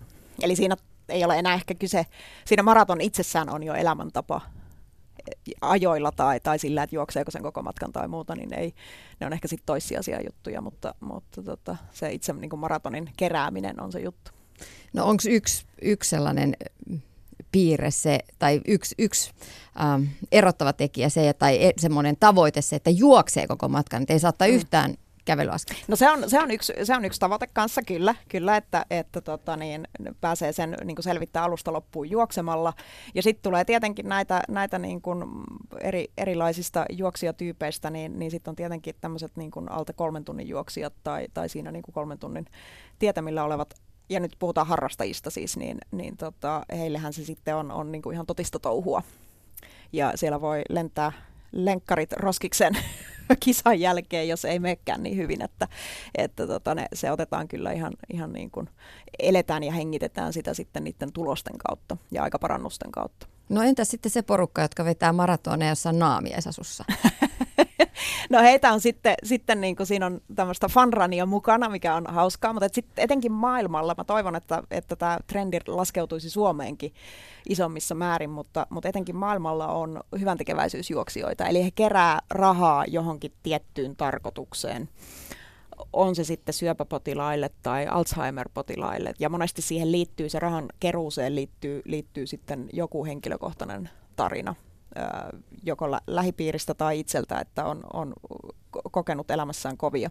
Eli siinä ei ole enää ehkä kyse, siinä maraton itsessään on jo elämäntapa, ajoilla tai, tai sillä, että juokseeko sen koko matkan tai muuta, niin ei, ne on ehkä sitten toissijaisia juttuja, mutta, mutta tota, se itse niin kuin maratonin kerääminen on se juttu. No onko yksi, yksi sellainen piirre se, tai yksi, yksi ähm, erottava tekijä se, tai e, semmoinen tavoite se, että juoksee koko matkan, että ei saattaa mm. yhtään kävelyaskel. No se on, se on, yksi, se on yksi tavoite kanssa kyllä, kyllä että, että tota, niin, pääsee sen niin kuin selvittää alusta loppuun juoksemalla. Ja sitten tulee tietenkin näitä, näitä niin kuin eri, erilaisista juoksijatyypeistä, niin, niin sitten on tietenkin tämmöiset niin kuin alta kolmen tunnin juoksijat tai, tai siinä niin kuin kolmen tunnin tietämillä olevat ja nyt puhutaan harrastajista siis, niin, niin tota, heillehän se sitten on, on niin kuin ihan totista touhua. Ja siellä voi lentää lenkkarit roskiksen [laughs] kisan jälkeen, jos ei menekään niin hyvin, että, että tota ne, se otetaan kyllä ihan, ihan niin kuin, eletään ja hengitetään sitä sitten niiden tulosten kautta ja aikaparannusten kautta. No entä sitten se porukka, jotka vetää maratoneja jossain naamiesasussa? [laughs] [laughs] no heitä on sitten, sitten niin kuin siinä on tämmöistä fanrania mukana, mikä on hauskaa, mutta et sitten etenkin maailmalla mä toivon, että, että tämä trendi laskeutuisi Suomeenkin isommissa määrin, mutta, mutta etenkin maailmalla on hyvän tekeväisyysjuoksijoita, eli he kerää rahaa johonkin tiettyyn tarkoitukseen. On se sitten syöpäpotilaille tai Alzheimer-potilaille. Ja monesti siihen liittyy, se rahan keruuseen liittyy, liittyy sitten joku henkilökohtainen tarina joko lä- lähipiiristä tai itseltä, että on, on kokenut elämässään kovia.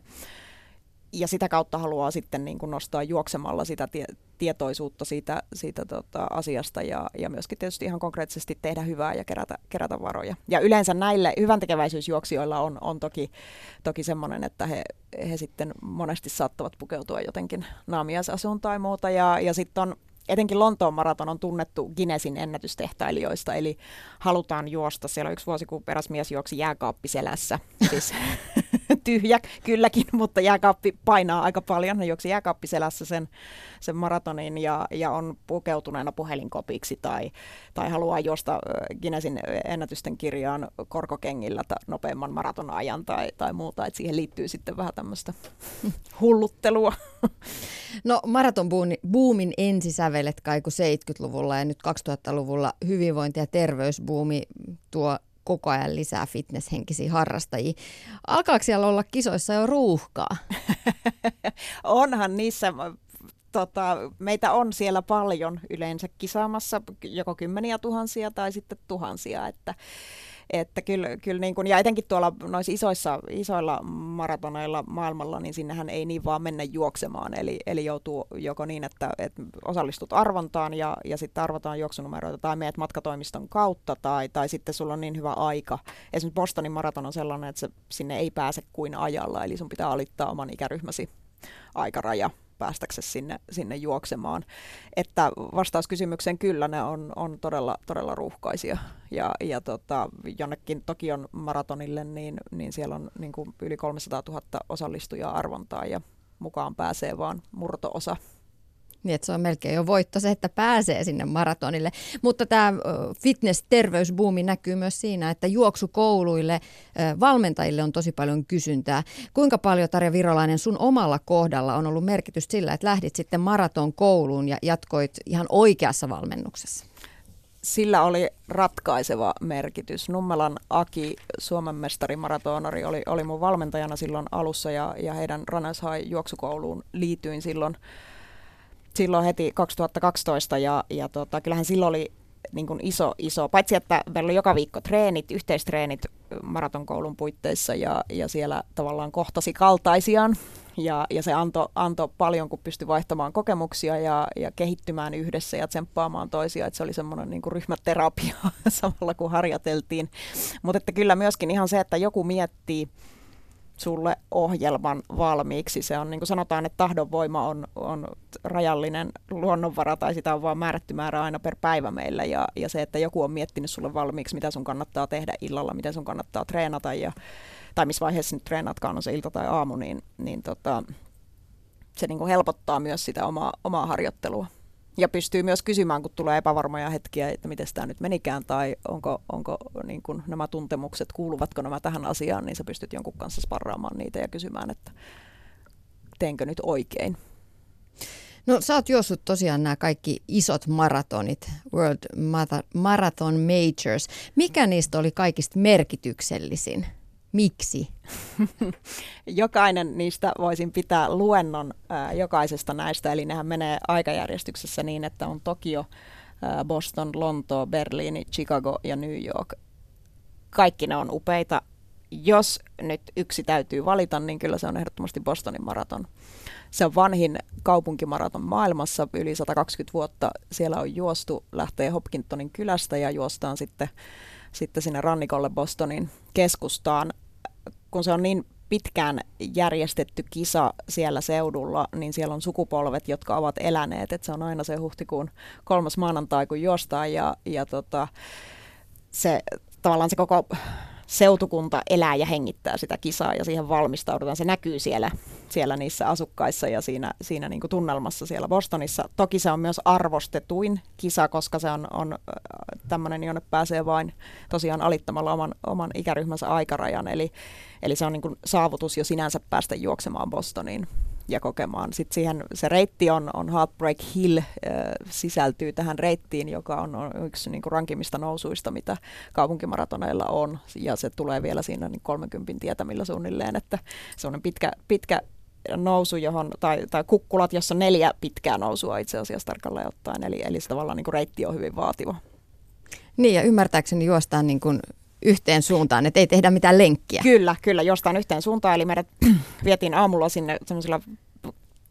ja sitä kautta haluaa sitten niin kuin nostaa juoksemalla sitä tie, tietoisuutta siitä, siitä tota, asiasta ja, ja myöskin tietysti ihan konkreettisesti tehdä hyvää ja kerätä, kerätä varoja. Ja yleensä näille hyvän tekeväisyysjuoksijoilla on, on toki, toki semmoinen, että he, he sitten monesti saattavat pukeutua jotenkin naamiaisasuun tai muuta ja, ja sitten on etenkin Lontoon maraton on tunnettu Guinnessin ennätystehtailijoista, eli halutaan juosta. Siellä yksi vuosi, kun eräs mies juoksi jääkaappiselässä. Siis [laughs] [laughs] tyhjä kylläkin, mutta jääkaappi painaa aika paljon. Hän juoksi jääkaappiselässä sen, sen maratonin ja, ja on pukeutuneena puhelinkopiksi tai, tai haluaa juosta Guinnessin ennätysten kirjaan korkokengillä ta, nopeamman maratonajan tai, tai muuta. Et siihen liittyy sitten vähän tämmöistä [laughs] hulluttelua. No maratonbuumin ensisävelet kaiku 70-luvulla ja nyt 2000-luvulla hyvinvointi- ja terveysbuumi tuo koko ajan lisää fitnesshenkisiä harrastajia. Alkaako siellä olla kisoissa jo ruuhkaa? [laughs] Onhan niissä tota, meitä on siellä paljon yleensä kisaamassa, joko kymmeniä tuhansia tai sitten tuhansia, että että kyllä, kyllä niin kuin, ja etenkin tuolla noissa isoissa, isoilla maratoneilla maailmalla, niin sinnehän ei niin vaan mennä juoksemaan. Eli, eli joutuu joko niin, että, että osallistut arvontaan ja, ja sitten arvotaan juoksunumeroita tai meet matkatoimiston kautta tai, tai sitten sulla on niin hyvä aika. Esimerkiksi Bostonin maraton on sellainen, että se, sinne ei pääse kuin ajalla, eli sun pitää alittaa oman ikäryhmäsi aikaraja päästäksesi sinne, sinne juoksemaan. Että vastaus kysymykseen kyllä, ne on, on todella, todella ruuhkaisia. Ja, ja tota, jonnekin Tokion maratonille, niin, niin siellä on niin kuin yli 300 000 osallistujaa arvontaa ja mukaan pääsee vaan murtoosa niin, että se on melkein jo voitto se, että pääsee sinne maratonille. Mutta tämä fitness-terveysbuumi näkyy myös siinä, että juoksukouluille, valmentajille on tosi paljon kysyntää. Kuinka paljon, Tarja Virolainen, sun omalla kohdalla on ollut merkitys sillä, että lähdit sitten maraton kouluun ja jatkoit ihan oikeassa valmennuksessa? Sillä oli ratkaiseva merkitys. Nummelan Aki, Suomen mestari maratonari, oli, oli mun valmentajana silloin alussa ja, ja heidän Runners High juoksukouluun liityin silloin silloin heti 2012 ja, ja tota, kyllähän silloin oli niin kuin iso, iso, paitsi että meillä oli joka viikko treenit, yhteistreenit maratonkoulun puitteissa ja, ja siellä tavallaan kohtasi kaltaisiaan ja, ja se antoi anto paljon, kun pystyi vaihtamaan kokemuksia ja, ja kehittymään yhdessä ja tsemppaamaan toisia, että se oli semmoinen niin ryhmäterapia [laughs] samalla kun harjoiteltiin. Mutta että kyllä myöskin ihan se, että joku miettii, sulle ohjelman valmiiksi. Se on niin kuin sanotaan, että tahdonvoima on, on rajallinen luonnonvara tai sitä on vain määrätty määrä aina per päivä meillä. Ja, ja se, että joku on miettinyt sulle valmiiksi, mitä sun kannattaa tehdä illalla, miten sun kannattaa treenata ja, tai missä vaiheessa nyt treenaatkaan, on se ilta tai aamu, niin, niin tota, se niin kuin helpottaa myös sitä omaa, omaa harjoittelua. Ja pystyy myös kysymään, kun tulee epävarmoja hetkiä, että miten tämä nyt menikään tai onko, onko niin kun nämä tuntemukset, kuuluvatko nämä tähän asiaan, niin sä pystyt jonkun kanssa sparraamaan niitä ja kysymään, että teenkö nyt oikein. No sä oot juossut tosiaan nämä kaikki isot maratonit, World Marathon Majors. Mikä niistä oli kaikista merkityksellisin? Miksi? [laughs] Jokainen niistä voisin pitää luennon ää, jokaisesta näistä, eli nehän menee aikajärjestyksessä niin, että on Tokio, ää, Boston, Lontoo, Berliini, Chicago ja New York. Kaikki ne on upeita. Jos nyt yksi täytyy valita, niin kyllä se on ehdottomasti Bostonin maraton. Se on vanhin kaupunkimaraton maailmassa, yli 120 vuotta. Siellä on juostu, lähtee Hopkintonin kylästä ja juostaan sitten sitten sinne rannikolle Bostonin keskustaan. Kun se on niin pitkään järjestetty kisa siellä seudulla, niin siellä on sukupolvet, jotka ovat eläneet. Et se on aina se huhtikuun kolmas maanantai, kun juostaan ja, ja tota, se, tavallaan se koko seutukunta elää ja hengittää sitä kisaa ja siihen valmistaudutaan. Se näkyy siellä, siellä niissä asukkaissa ja siinä, siinä niin kuin tunnelmassa siellä Bostonissa. Toki se on myös arvostetuin kisa, koska se on, on tämmöinen, jonne pääsee vain tosiaan alittamalla oman, oman ikäryhmänsä aikarajan. Eli, eli se on niin kuin saavutus jo sinänsä päästä juoksemaan Bostoniin ja kokemaan. Sitten siihen se reitti on, on Heartbreak Hill, äh, sisältyy tähän reittiin, joka on, on yksi niin kuin rankimista nousuista, mitä kaupunkimaratoneilla on. Ja se tulee vielä siinä niin 30 tietämillä suunnilleen, että se on pitkä, pitkä nousu, johon, tai, tai kukkulat, jossa on neljä pitkää nousua itse asiassa tarkalleen ottaen. Eli, eli se tavallaan niin kuin reitti on hyvin vaativa. Niin ja ymmärtääkseni juostaan niin kuin yhteen suuntaan, että ei tehdä mitään lenkkiä. Kyllä, kyllä, jostain yhteen suuntaan. Eli meidät [clears throat] vietiin aamulla sinne semmoisilla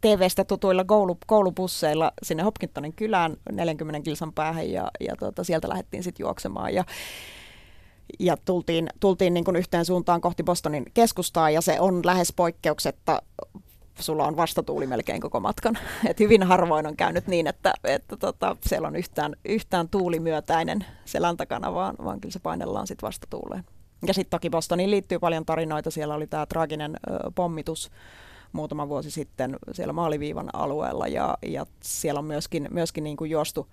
TV-stä tutuilla koulu, koulubusseilla sinne Hopkintonin kylään 40 kilsan päähän ja, ja tuota, sieltä lähdettiin sitten juoksemaan. Ja, ja tultiin, tultiin niin kuin yhteen suuntaan kohti Bostonin keskustaa ja se on lähes poikkeuksetta sulla on vastatuuli melkein koko matkan. [laughs] Et hyvin harvoin on käynyt niin, että, että tota, siellä on yhtään, yhtään tuulimyötäinen selän takana, vaan, vaan kyllä se painellaan sitten vastatuuleen. Ja sitten toki Bostoniin liittyy paljon tarinoita. Siellä oli tämä traaginen ö, pommitus muutama vuosi sitten siellä maaliviivan alueella ja, ja siellä on myöskin, myöskin niin kuin juostu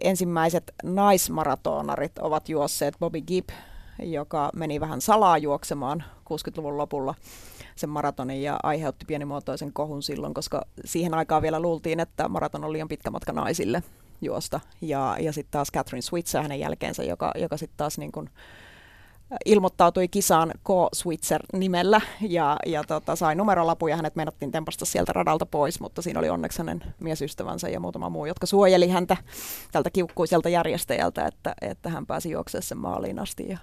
ensimmäiset naismaratonarit ovat juosseet Bobby Gibb, joka meni vähän salaa juoksemaan 60-luvun lopulla sen maratonin ja aiheutti pienimuotoisen kohun silloin, koska siihen aikaan vielä luultiin, että maraton on liian pitkä matka naisille juosta. Ja, ja sitten taas Catherine Switzer hänen jälkeensä, joka, joka sitten taas niin kuin ilmoittautui kisaan K. Switzer nimellä ja, ja tota, sai numerolapuja. Hänet meinattiin tempasta sieltä radalta pois, mutta siinä oli onneksi hänen miesystävänsä ja muutama muu, jotka suojeli häntä tältä kiukkuiselta järjestäjältä, että, että hän pääsi juoksemaan sen maaliin asti. Ja,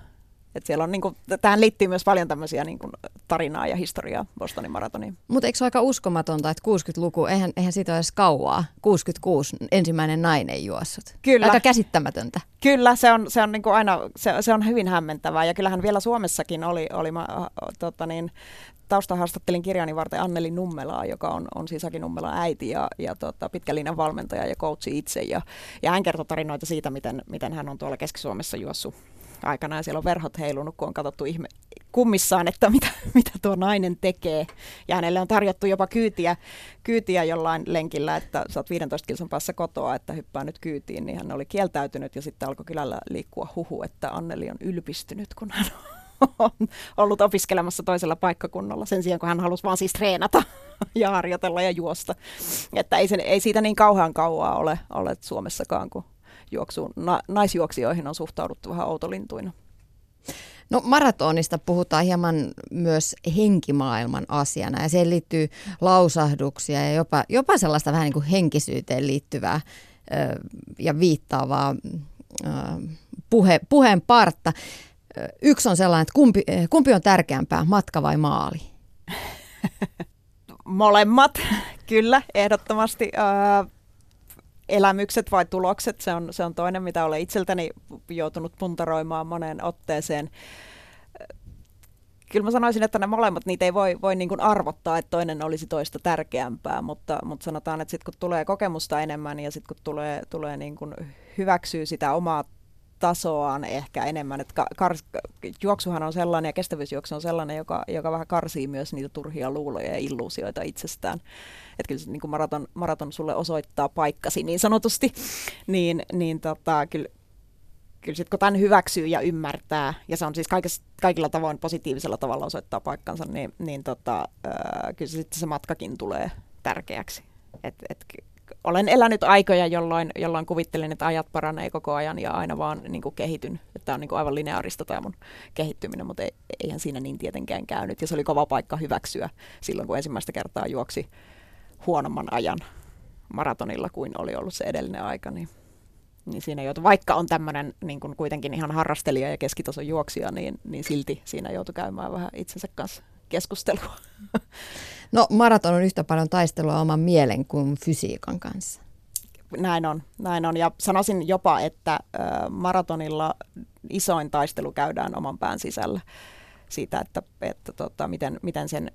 et siellä on, niin kuin, tähän liittyy myös paljon tämmöisiä niin kuin, tarinaa ja historiaa Bostonin maratoniin. Mutta eikö se ole aika uskomatonta, että 60-luku, eihän, eihän siitä ole edes kauaa, 66 ensimmäinen nainen juossut. Kyllä. Aika käsittämätöntä. Kyllä, se on, se on, niin kuin aina, se, se on hyvin hämmentävää ja kyllähän vielä Suomessakin oli, oli mä, tota niin, taustahaastattelin kirjani varten Anneli Nummelaa, joka on, on siis Aki Nummelan äiti ja, ja tota, pitkälinjan valmentaja ja coachi itse. Ja, ja hän kertoi tarinoita siitä, miten, miten hän on tuolla Keski-Suomessa juossut aikana ja siellä on verhot heilunut, kun on katsottu ihme kummissaan, että mitä, [laughs] mitä tuo nainen tekee. Ja hänelle on tarjottu jopa kyytiä, kyytiä jollain lenkillä, että sä oot 15 kilsan päässä kotoa, että hyppää nyt kyytiin, niin hän oli kieltäytynyt ja sitten alkoi kylällä liikkua huhu, että Anneli on ylpistynyt, kun hän [laughs] on ollut opiskelemassa toisella paikkakunnalla sen sijaan, kun hän halusi vaan siis treenata [laughs] ja harjoitella ja juosta. Että ei, se, ei siitä niin kauhean kauaa ole, ole Suomessakaan, kun juoksuun, na, naisjuoksijoihin on suhtauduttu vähän outolintuina. No maratonista puhutaan hieman myös henkimaailman asiana ja siihen liittyy lausahduksia ja jopa, jopa sellaista vähän niin kuin henkisyyteen liittyvää ö, ja viittaavaa ö, puhe, puheen partta. Yksi on sellainen, että kumpi, kumpi on tärkeämpää, matka vai maali? [laughs] Molemmat, kyllä, ehdottomasti. Äh, elämykset vai tulokset, se on, se on toinen, mitä olen itseltäni joutunut puntaroimaan moneen otteeseen. Kyllä mä sanoisin, että ne molemmat, niitä ei voi, voi niin kuin arvottaa, että toinen olisi toista tärkeämpää, mutta, mutta sanotaan, että sitten kun tulee kokemusta enemmän ja sitten kun tulee, tulee niin kuin hyväksyy sitä omaa tasoaan ehkä enemmän. Että kars, juoksuhan on sellainen ja kestävyysjuoksu on sellainen, joka, joka vähän karsii myös niitä turhia luuloja ja illuusioita itsestään. Että kyllä niin maraton, maraton sulle osoittaa paikkasi niin sanotusti, niin, niin tota, kyllä, kyllä sitten kun tämän hyväksyy ja ymmärtää, ja se on siis kaikessa, kaikilla tavoin positiivisella tavalla osoittaa paikkansa, niin, niin tota, ää, kyllä sitten se matkakin tulee tärkeäksi. Et, et, olen elänyt aikoja, jolloin, jolloin kuvittelin, että ajat paranee koko ajan ja aina vaan niin kuin kehityn. Että on niin kuin aivan lineaarista tämä mun kehittyminen, mutta ei, eihän siinä niin tietenkään käynyt. Ja se oli kova paikka hyväksyä silloin, kun ensimmäistä kertaa juoksi huonomman ajan maratonilla kuin oli ollut se edellinen aika. Niin, niin siinä joutui, vaikka on tämmöinen niin kuin kuitenkin ihan harrastelija ja keskitason juoksija, niin, niin silti siinä joutui käymään vähän itsensä kanssa keskustelua. No maraton on yhtä paljon taistelua oman mielen kuin fysiikan kanssa. Näin on, näin on. Ja sanoisin jopa, että maratonilla isoin taistelu käydään oman pään sisällä siitä, että, että tota, miten, miten sen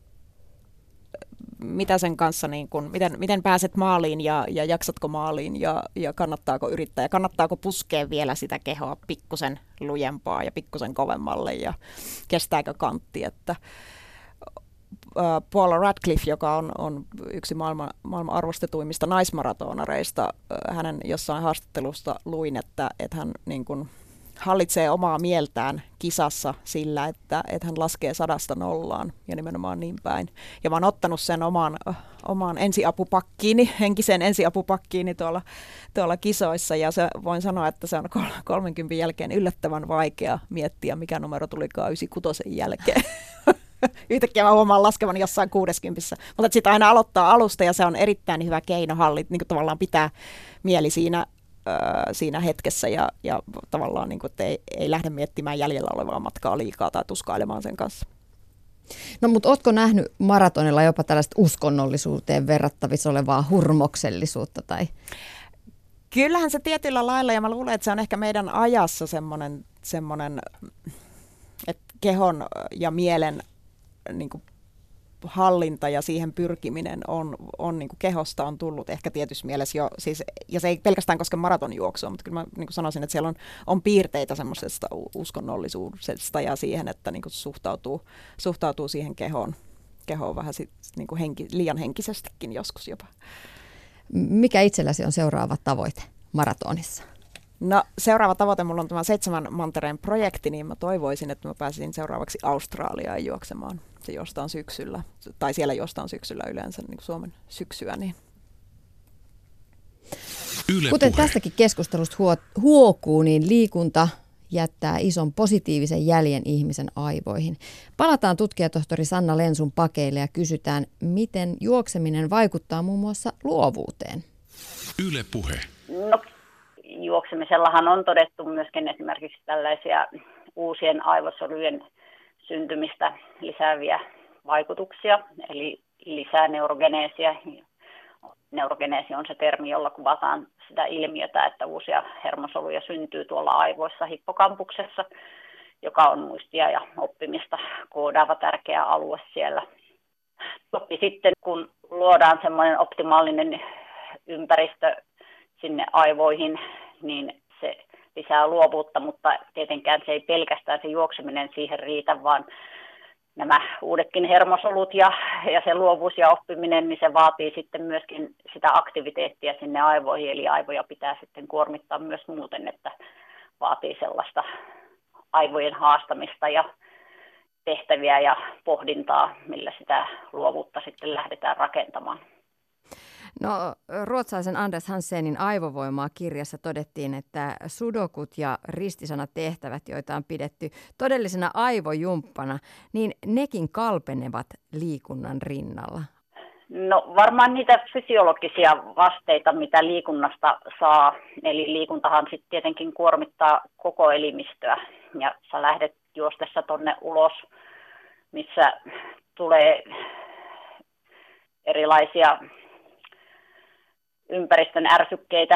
mitä sen kanssa, niin kun, miten, miten pääset maaliin ja, ja jaksatko maaliin ja, ja kannattaako yrittää ja kannattaako puskea vielä sitä kehoa pikkusen lujempaa ja pikkusen kovemmalle ja kestääkö kantti, että, Paula Radcliffe, joka on, on yksi maailman, maailman arvostetuimmista naismaratonareista, hänen jossain haastattelusta luin, että, että hän niin kuin, hallitsee omaa mieltään kisassa sillä, että, että hän laskee sadasta nollaan ja nimenomaan niin päin. Ja mä oon ottanut sen omaan, omaan ensiapupakkiini, henkiseen ensiapupakkiini tuolla, tuolla kisoissa ja se, voin sanoa, että se on 30 jälkeen yllättävän vaikea miettiä, mikä numero tulikaan 96 jälkeen. [laughs] [laughs] yhtäkkiä mä huomaan laskevan jossain 60. Mutta sitten aina aloittaa alusta ja se on erittäin hyvä keino hallit, niin tavallaan pitää mieli siinä siinä hetkessä ja, ja tavallaan niin kuin, että ei, ei lähde miettimään jäljellä olevaa matkaa liikaa tai tuskailemaan sen kanssa. No mutta ootko nähnyt maratonilla jopa tällaista uskonnollisuuteen verrattavissa olevaa hurmoksellisuutta? Tai? Kyllähän se tietyllä lailla, ja mä luulen, että se on ehkä meidän ajassa semmoinen, semmoinen että kehon ja mielen niin kuin hallinta ja siihen pyrkiminen on, on niin kuin kehosta on tullut ehkä tietyssä mielessä jo, siis, ja se ei pelkästään koske maratonjuoksua, mutta kyllä mä niin kuin sanoisin, että siellä on, on piirteitä semmoisesta uskonnollisuudesta ja siihen, että niin kuin suhtautuu, suhtautuu siihen kehoon, kehoon vähän sit, niin kuin henki, liian henkisestikin joskus jopa. Mikä itselläsi on seuraava tavoite maratonissa? No seuraava tavoite, mulla on tämä seitsemän mantereen projekti, niin mä toivoisin, että mä pääsisin seuraavaksi Australiaan juoksemaan se jostain syksyllä, tai siellä jostain syksyllä yleensä niin Suomen syksyä. Niin. Kuten tästäkin keskustelusta huokuu, niin liikunta jättää ison positiivisen jäljen ihmisen aivoihin. Palataan tutkijatohtori Sanna Lensun pakeille ja kysytään, miten juokseminen vaikuttaa muun muassa luovuuteen. Yle puhe. No, juoksemisellahan on todettu myöskin esimerkiksi tällaisia uusien aivosolujen syntymistä lisääviä vaikutuksia, eli lisää neurogeneesiä. Neurogeneesi on se termi, jolla kuvataan sitä ilmiötä, että uusia hermosoluja syntyy tuolla aivoissa hippokampuksessa, joka on muistia ja oppimista koodaava tärkeä alue siellä. Toki sitten kun luodaan semmoinen optimaalinen ympäristö sinne aivoihin, niin se lisää luovuutta, mutta tietenkään se ei pelkästään se juokseminen siihen riitä, vaan nämä uudetkin hermosolut ja, ja se luovuus ja oppiminen, niin se vaatii sitten myöskin sitä aktiviteettia sinne aivoihin, eli aivoja pitää sitten kuormittaa myös muuten, että vaatii sellaista aivojen haastamista ja tehtäviä ja pohdintaa, millä sitä luovuutta sitten lähdetään rakentamaan. No, ruotsalaisen Anders Hansenin aivovoimaa kirjassa todettiin, että sudokut ja ristisanatehtävät, joita on pidetty todellisena aivojumppana, niin nekin kalpenevat liikunnan rinnalla. No varmaan niitä fysiologisia vasteita, mitä liikunnasta saa, eli liikuntahan sitten tietenkin kuormittaa koko elimistöä, ja sä lähdet juostessa tonne ulos, missä tulee erilaisia ympäristön ärsykkeitä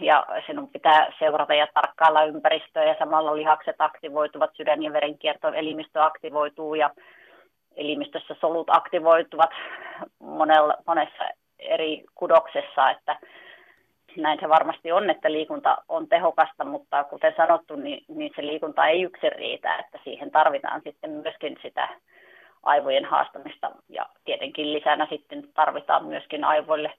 ja sinun pitää seurata ja tarkkailla ympäristöä ja samalla lihakset aktivoituvat, sydän- ja verenkierto, elimistö aktivoituu ja elimistössä solut aktivoituvat monella, monessa eri kudoksessa, että näin se varmasti on, että liikunta on tehokasta, mutta kuten sanottu, niin, niin se liikunta ei yksin riitä, että siihen tarvitaan sitten myöskin sitä aivojen haastamista ja tietenkin lisänä sitten tarvitaan myöskin aivoille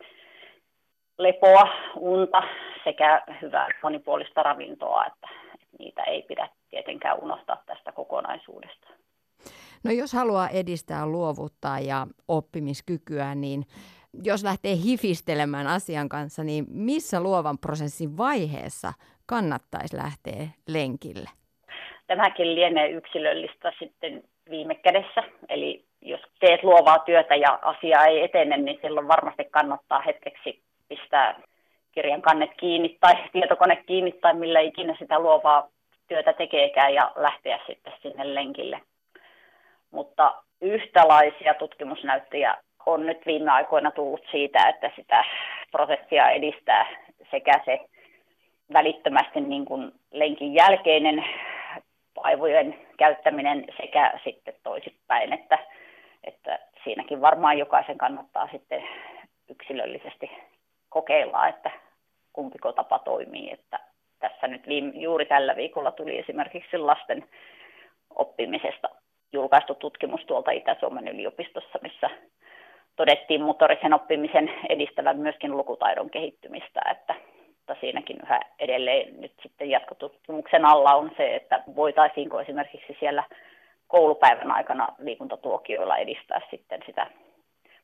lepoa, unta sekä hyvää monipuolista ravintoa, että, että niitä ei pidä tietenkään unohtaa tästä kokonaisuudesta. No jos haluaa edistää luovuutta ja oppimiskykyä, niin jos lähtee hifistelemään asian kanssa, niin missä luovan prosessin vaiheessa kannattaisi lähteä lenkille? Tämäkin lienee yksilöllistä sitten viime kädessä. Eli jos teet luovaa työtä ja asia ei etene, niin silloin varmasti kannattaa hetkeksi pistää kirjan kannet kiinni tai tietokone kiinni tai millä ikinä sitä luovaa työtä tekeekään ja lähteä sitten sinne lenkille. Mutta yhtälaisia tutkimusnäyttöjä on nyt viime aikoina tullut siitä, että sitä prosessia edistää sekä se välittömästi niin kuin lenkin jälkeinen aivojen käyttäminen sekä sitten toisinpäin, että, että siinäkin varmaan jokaisen kannattaa sitten yksilöllisesti kokeillaan, että kumpiko tapa toimii. Että tässä nyt viime, juuri tällä viikolla tuli esimerkiksi lasten oppimisesta julkaistu tutkimus tuolta Itä-Suomen yliopistossa, missä todettiin motorisen oppimisen edistävän myöskin lukutaidon kehittymistä, että, että siinäkin yhä edelleen nyt sitten jatkotutkimuksen alla on se, että voitaisiinko esimerkiksi siellä koulupäivän aikana liikuntatuokioilla edistää sitten sitä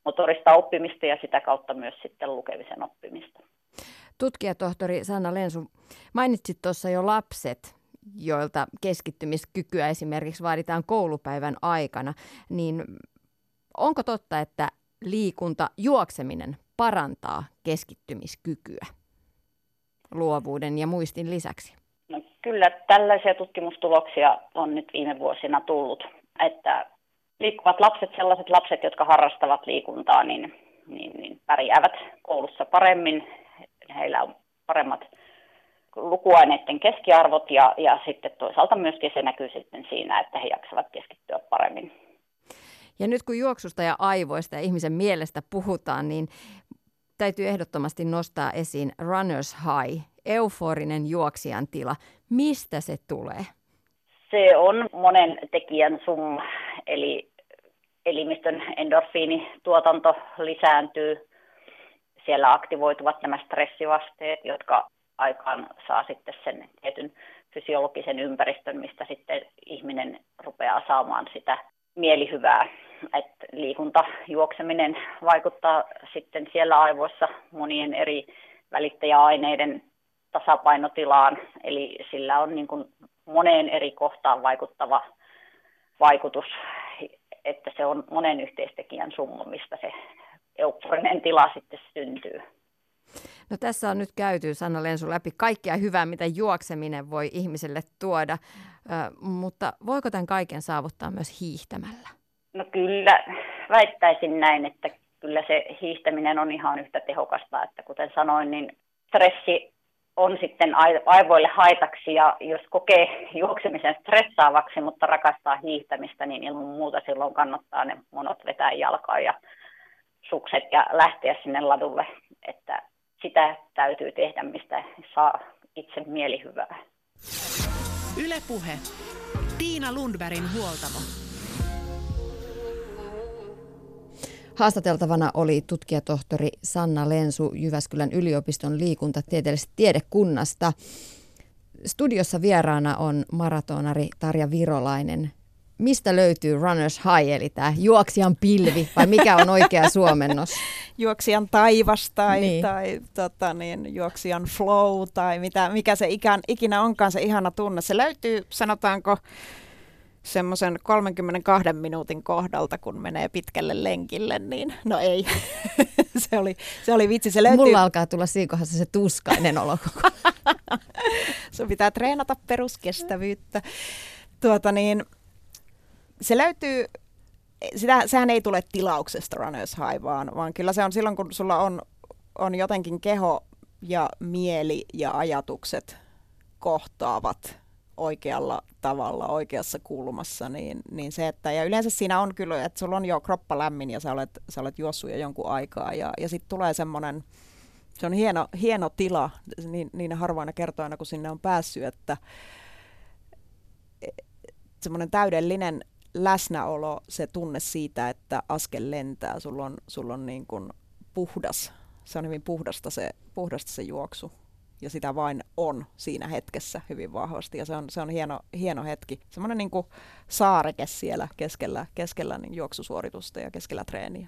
motorista oppimista ja sitä kautta myös sitten lukemisen oppimista. Tutkijatohtori Sanna Lensu, mainitsit tuossa jo lapset, joilta keskittymiskykyä esimerkiksi vaaditaan koulupäivän aikana, niin onko totta, että liikunta, juokseminen parantaa keskittymiskykyä? luovuuden ja muistin lisäksi? No, kyllä tällaisia tutkimustuloksia on nyt viime vuosina tullut, että liikkuvat lapset, sellaiset lapset, jotka harrastavat liikuntaa, niin, niin, niin pärjäävät koulussa paremmin. Heillä on paremmat lukuaineiden keskiarvot ja, ja sitten toisaalta myöskin se näkyy sitten siinä, että he jaksavat keskittyä paremmin. Ja nyt kun juoksusta ja aivoista ja ihmisen mielestä puhutaan, niin täytyy ehdottomasti nostaa esiin runners high, euforinen juoksijan tila. Mistä se tulee? Se on monen tekijän summa, eli elimistön endorfiinituotanto lisääntyy. Siellä aktivoituvat nämä stressivasteet, jotka aikaan saa sitten sen tietyn fysiologisen ympäristön, mistä sitten ihminen rupeaa saamaan sitä mielihyvää. että liikunta, juokseminen vaikuttaa sitten siellä aivoissa monien eri välittäjäaineiden tasapainotilaan, eli sillä on niin kuin moneen eri kohtaan vaikuttava vaikutus, että se on monen yhteistekijän summa, mistä se euforinen tila sitten syntyy. No tässä on nyt käyty Sanna Lensu läpi kaikkea hyvää, mitä juokseminen voi ihmiselle tuoda, Ö, mutta voiko tämän kaiken saavuttaa myös hiihtämällä? No kyllä, väittäisin näin, että kyllä se hiihtäminen on ihan yhtä tehokasta, että kuten sanoin, niin stressi on sitten aivoille haitaksi ja jos kokee juoksemisen stressaavaksi, mutta rakastaa hiihtämistä, niin ilman muuta silloin kannattaa ne monot vetää jalkaan ja sukset ja lähteä sinne ladulle, että sitä täytyy tehdä, mistä saa itse mielihyvää. Ylepuhe. Tiina Lundbergin huoltamo. Haastateltavana oli tutkijatohtori Sanna Lensu Jyväskylän yliopiston liikuntatieteellisestä tiedekunnasta. Studiossa vieraana on maratonari Tarja Virolainen mistä löytyy runners high, eli tämä juoksijan pilvi, vai mikä on oikea [laughs] suomennos? juoksijan taivas tai, niin. tai tota niin, juoksijan flow tai mitä, mikä se ikään, ikinä onkaan se ihana tunne. Se löytyy, sanotaanko, semmoisen 32 minuutin kohdalta, kun menee pitkälle lenkille, niin no ei. [laughs] se, oli, se oli vitsi. Se löytyy... Mulla alkaa tulla siinä kohdassa se tuskainen olo koko [laughs] Sun pitää treenata peruskestävyyttä. Tuota niin, se löytyy, sitä, sehän ei tule tilauksesta Runners High, vaan, vaan kyllä se on silloin, kun sulla on, on jotenkin keho ja mieli ja ajatukset kohtaavat oikealla tavalla, oikeassa kulmassa, niin, niin se, että, ja yleensä siinä on kyllä, että sulla on jo kroppa lämmin ja sä olet, sä olet juossut jo jonkun aikaa, ja, ja sitten tulee semmoinen, se on hieno, hieno tila niin, niin harvoina kertoina, kun sinne on päässyt, että semmoinen täydellinen läsnäolo, se tunne siitä, että askel lentää, sulla on, sulla on niin kuin puhdas, se on hyvin puhdasta se, puhdasta se juoksu. Ja sitä vain on siinä hetkessä hyvin vahvasti. Ja se on, se on hieno, hieno hetki. Semmoinen niin kuin saareke siellä keskellä, keskellä niin juoksusuoritusta ja keskellä treeniä.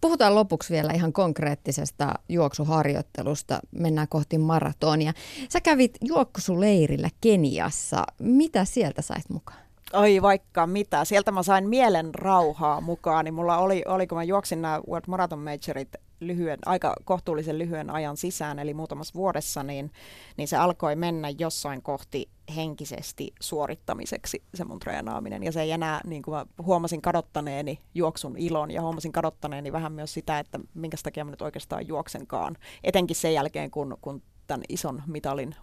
Puhutaan lopuksi vielä ihan konkreettisesta juoksuharjoittelusta. Mennään kohti maratonia. Sä kävit juoksuleirillä Keniassa. Mitä sieltä sait mukaan? Oi vaikka mitä. Sieltä mä sain mielen rauhaa mukaan. Niin mulla oli, oli, kun mä juoksin nämä World Marathon Majorit lyhyen, aika kohtuullisen lyhyen ajan sisään, eli muutamassa vuodessa, niin, niin se alkoi mennä jossain kohti henkisesti suorittamiseksi se mun treenaaminen. Ja se ei enää, niin kuin mä huomasin kadottaneeni juoksun ilon ja huomasin kadottaneeni vähän myös sitä, että minkä takia mä nyt oikeastaan juoksenkaan. Etenkin sen jälkeen, kun, kun tämän ison mitalin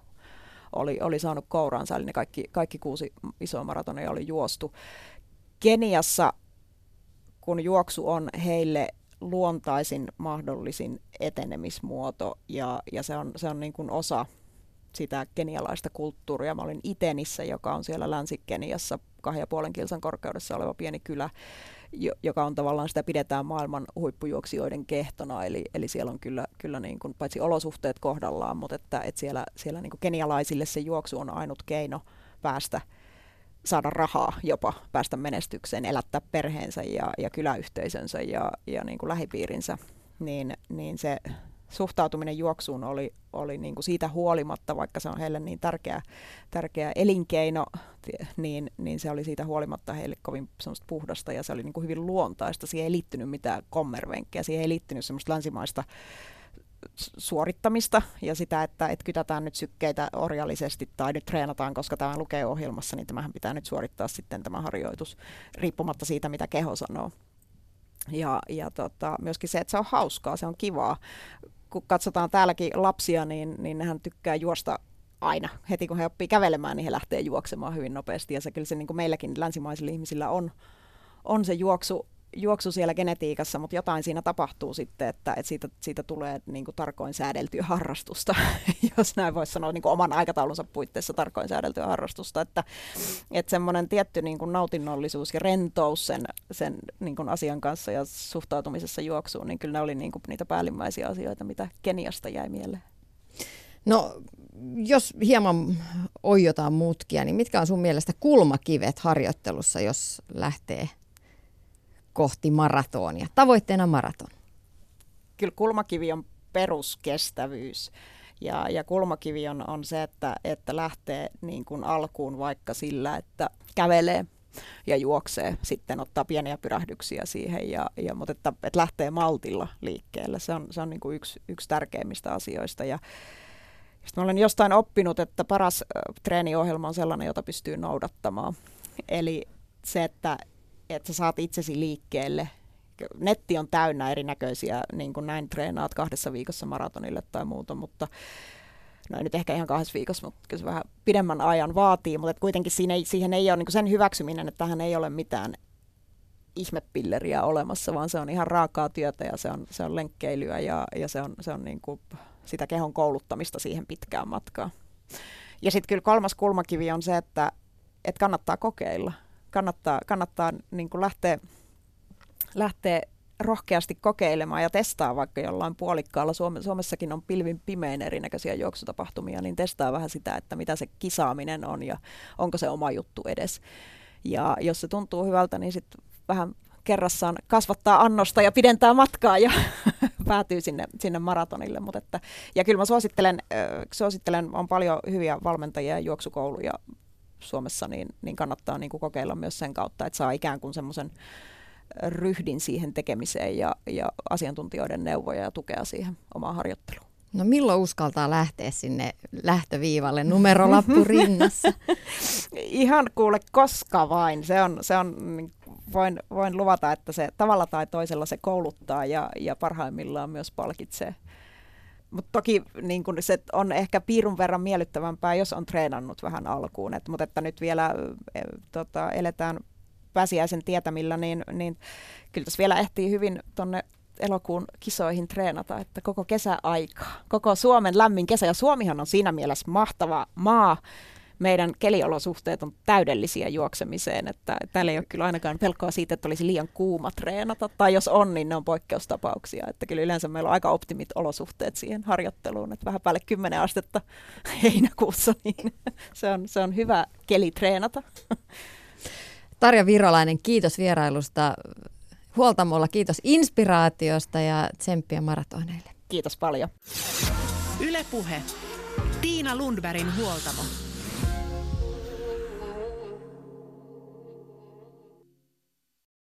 oli, oli saanut kouraansa, eli ne kaikki, kaikki kuusi isoa maratonia oli juostu. Keniassa, kun juoksu on heille luontaisin mahdollisin etenemismuoto ja, ja se on, se on niin kuin osa sitä kenialaista kulttuuria. Mä olin Itenissä, joka on siellä Länsi-Keniassa kahden ja puolen kilsan korkeudessa oleva pieni kylä, joka on tavallaan sitä pidetään maailman huippujuoksijoiden kehtona, eli, eli siellä on kyllä, kyllä niin kuin, paitsi olosuhteet kohdallaan, mutta että, että siellä, siellä niin kuin kenialaisille se juoksu on ainut keino päästä saada rahaa jopa, päästä menestykseen, elättää perheensä ja, ja kyläyhteisönsä ja, ja niin kuin lähipiirinsä, niin, niin se suhtautuminen juoksuun oli, oli niin kuin siitä huolimatta, vaikka se on heille niin tärkeä, tärkeä elinkeino, niin, niin se oli siitä huolimatta heille kovin puhdasta ja se oli niin kuin hyvin luontaista. Siihen ei liittynyt mitään kommervenkkejä, siihen ei liittynyt semmoista länsimaista suorittamista ja sitä, että, että kytätään nyt sykkeitä orjallisesti tai nyt treenataan, koska tämä lukee ohjelmassa, niin tämähän pitää nyt suorittaa sitten tämä harjoitus riippumatta siitä, mitä keho sanoo. Ja, ja tota, myöskin se, että se on hauskaa, se on kivaa. Kun katsotaan täälläkin lapsia, niin, niin nehän tykkää juosta aina. Heti kun he oppii kävelemään, niin he lähtee juoksemaan hyvin nopeasti. Ja se kyllä se niin kuin meilläkin länsimaisilla ihmisillä on, on se juoksu juoksu siellä genetiikassa, mutta jotain siinä tapahtuu sitten, että, että siitä, siitä tulee niin kuin tarkoin säädeltyä harrastusta, [laughs] jos näin voisi sanoa niin kuin oman aikataulunsa puitteissa tarkoin säädeltyä harrastusta, että, että semmoinen tietty niin kuin nautinnollisuus ja rentous sen, sen niin kuin asian kanssa ja suhtautumisessa juoksuun, niin kyllä ne oli niin kuin niitä päällimmäisiä asioita, mitä Keniasta jäi mieleen. No, jos hieman oijotaan mutkia, niin mitkä on sun mielestä kulmakivet harjoittelussa, jos lähtee kohti maratonia. Tavoitteena maraton. Kyllä kulmakivi on peruskestävyys. Ja, ja kulmakivi on, on se, että, että lähtee niin kuin alkuun vaikka sillä, että kävelee ja juoksee, sitten ottaa pieniä pyrähdyksiä siihen, ja, ja, mutta että, että lähtee maltilla liikkeelle. Se on, se on niin kuin yksi, yksi tärkeimmistä asioista. Ja, sitten olen jostain oppinut, että paras treeniohjelma on sellainen, jota pystyy noudattamaan. Eli se, että että sä saat itsesi liikkeelle. Netti on täynnä erinäköisiä, niin kuin näin treenaat kahdessa viikossa maratonille tai muuta, mutta no ei nyt ehkä ihan kahdessa viikossa, mutta kyllä se vähän pidemmän ajan vaatii, mutta kuitenkin siinä ei, siihen ei ole niin sen hyväksyminen, että tähän ei ole mitään ihmepilleriä olemassa, vaan se on ihan raakaa työtä ja se on, se on lenkkeilyä ja, ja se on, se on niin kuin sitä kehon kouluttamista siihen pitkään matkaan. Ja sitten kyllä kolmas kulmakivi on se, että, että kannattaa kokeilla kannattaa, kannattaa niin kuin lähteä, lähteä rohkeasti kokeilemaan ja testaa vaikka jollain puolikkaalla. Suome, Suomessakin on pilvin pimein erinäköisiä juoksutapahtumia, niin testaa vähän sitä, että mitä se kisaaminen on ja onko se oma juttu edes. Ja jos se tuntuu hyvältä, niin sitten vähän kerrassaan kasvattaa annosta ja pidentää matkaa ja [laughs] päätyy sinne, sinne maratonille. Mut että, ja kyllä mä suosittelen, äh, suosittelen, on paljon hyviä valmentajia ja juoksukouluja Suomessa, niin, niin kannattaa niin kuin kokeilla myös sen kautta, että saa ikään kuin semmoisen ryhdin siihen tekemiseen ja, ja asiantuntijoiden neuvoja ja tukea siihen omaan harjoitteluun. No milloin uskaltaa lähteä sinne lähtöviivalle numerolappu [laughs] rinnassa? Ihan kuule koska vain. Se on, se on, voin, voin luvata, että se tavalla tai toisella se kouluttaa ja, ja parhaimmillaan myös palkitsee. Mutta toki niin kun se on ehkä piirun verran miellyttävämpää, jos on treenannut vähän alkuun. Et, mutta että nyt vielä e, tota, eletään pääsiäisen tietämillä, niin, niin kyllä tässä vielä ehtii hyvin tuonne elokuun kisoihin treenata, että koko kesäaika, koko Suomen lämmin kesä, ja Suomihan on siinä mielessä mahtava maa, meidän keliolosuhteet on täydellisiä juoksemiseen, että täällä ei ole kyllä ainakaan pelkoa siitä, että olisi liian kuuma treenata, tai jos on, niin ne on poikkeustapauksia, että kyllä yleensä meillä on aika optimit olosuhteet siihen harjoitteluun, että vähän päälle 10 astetta [laughs] heinäkuussa, niin se on, se on hyvä keli treenata. Tarja Virolainen, kiitos vierailusta huoltamolla, kiitos inspiraatiosta ja tsemppiä maratoneille. Kiitos paljon. Ylepuhe. Tiina Lundbergin huoltamo.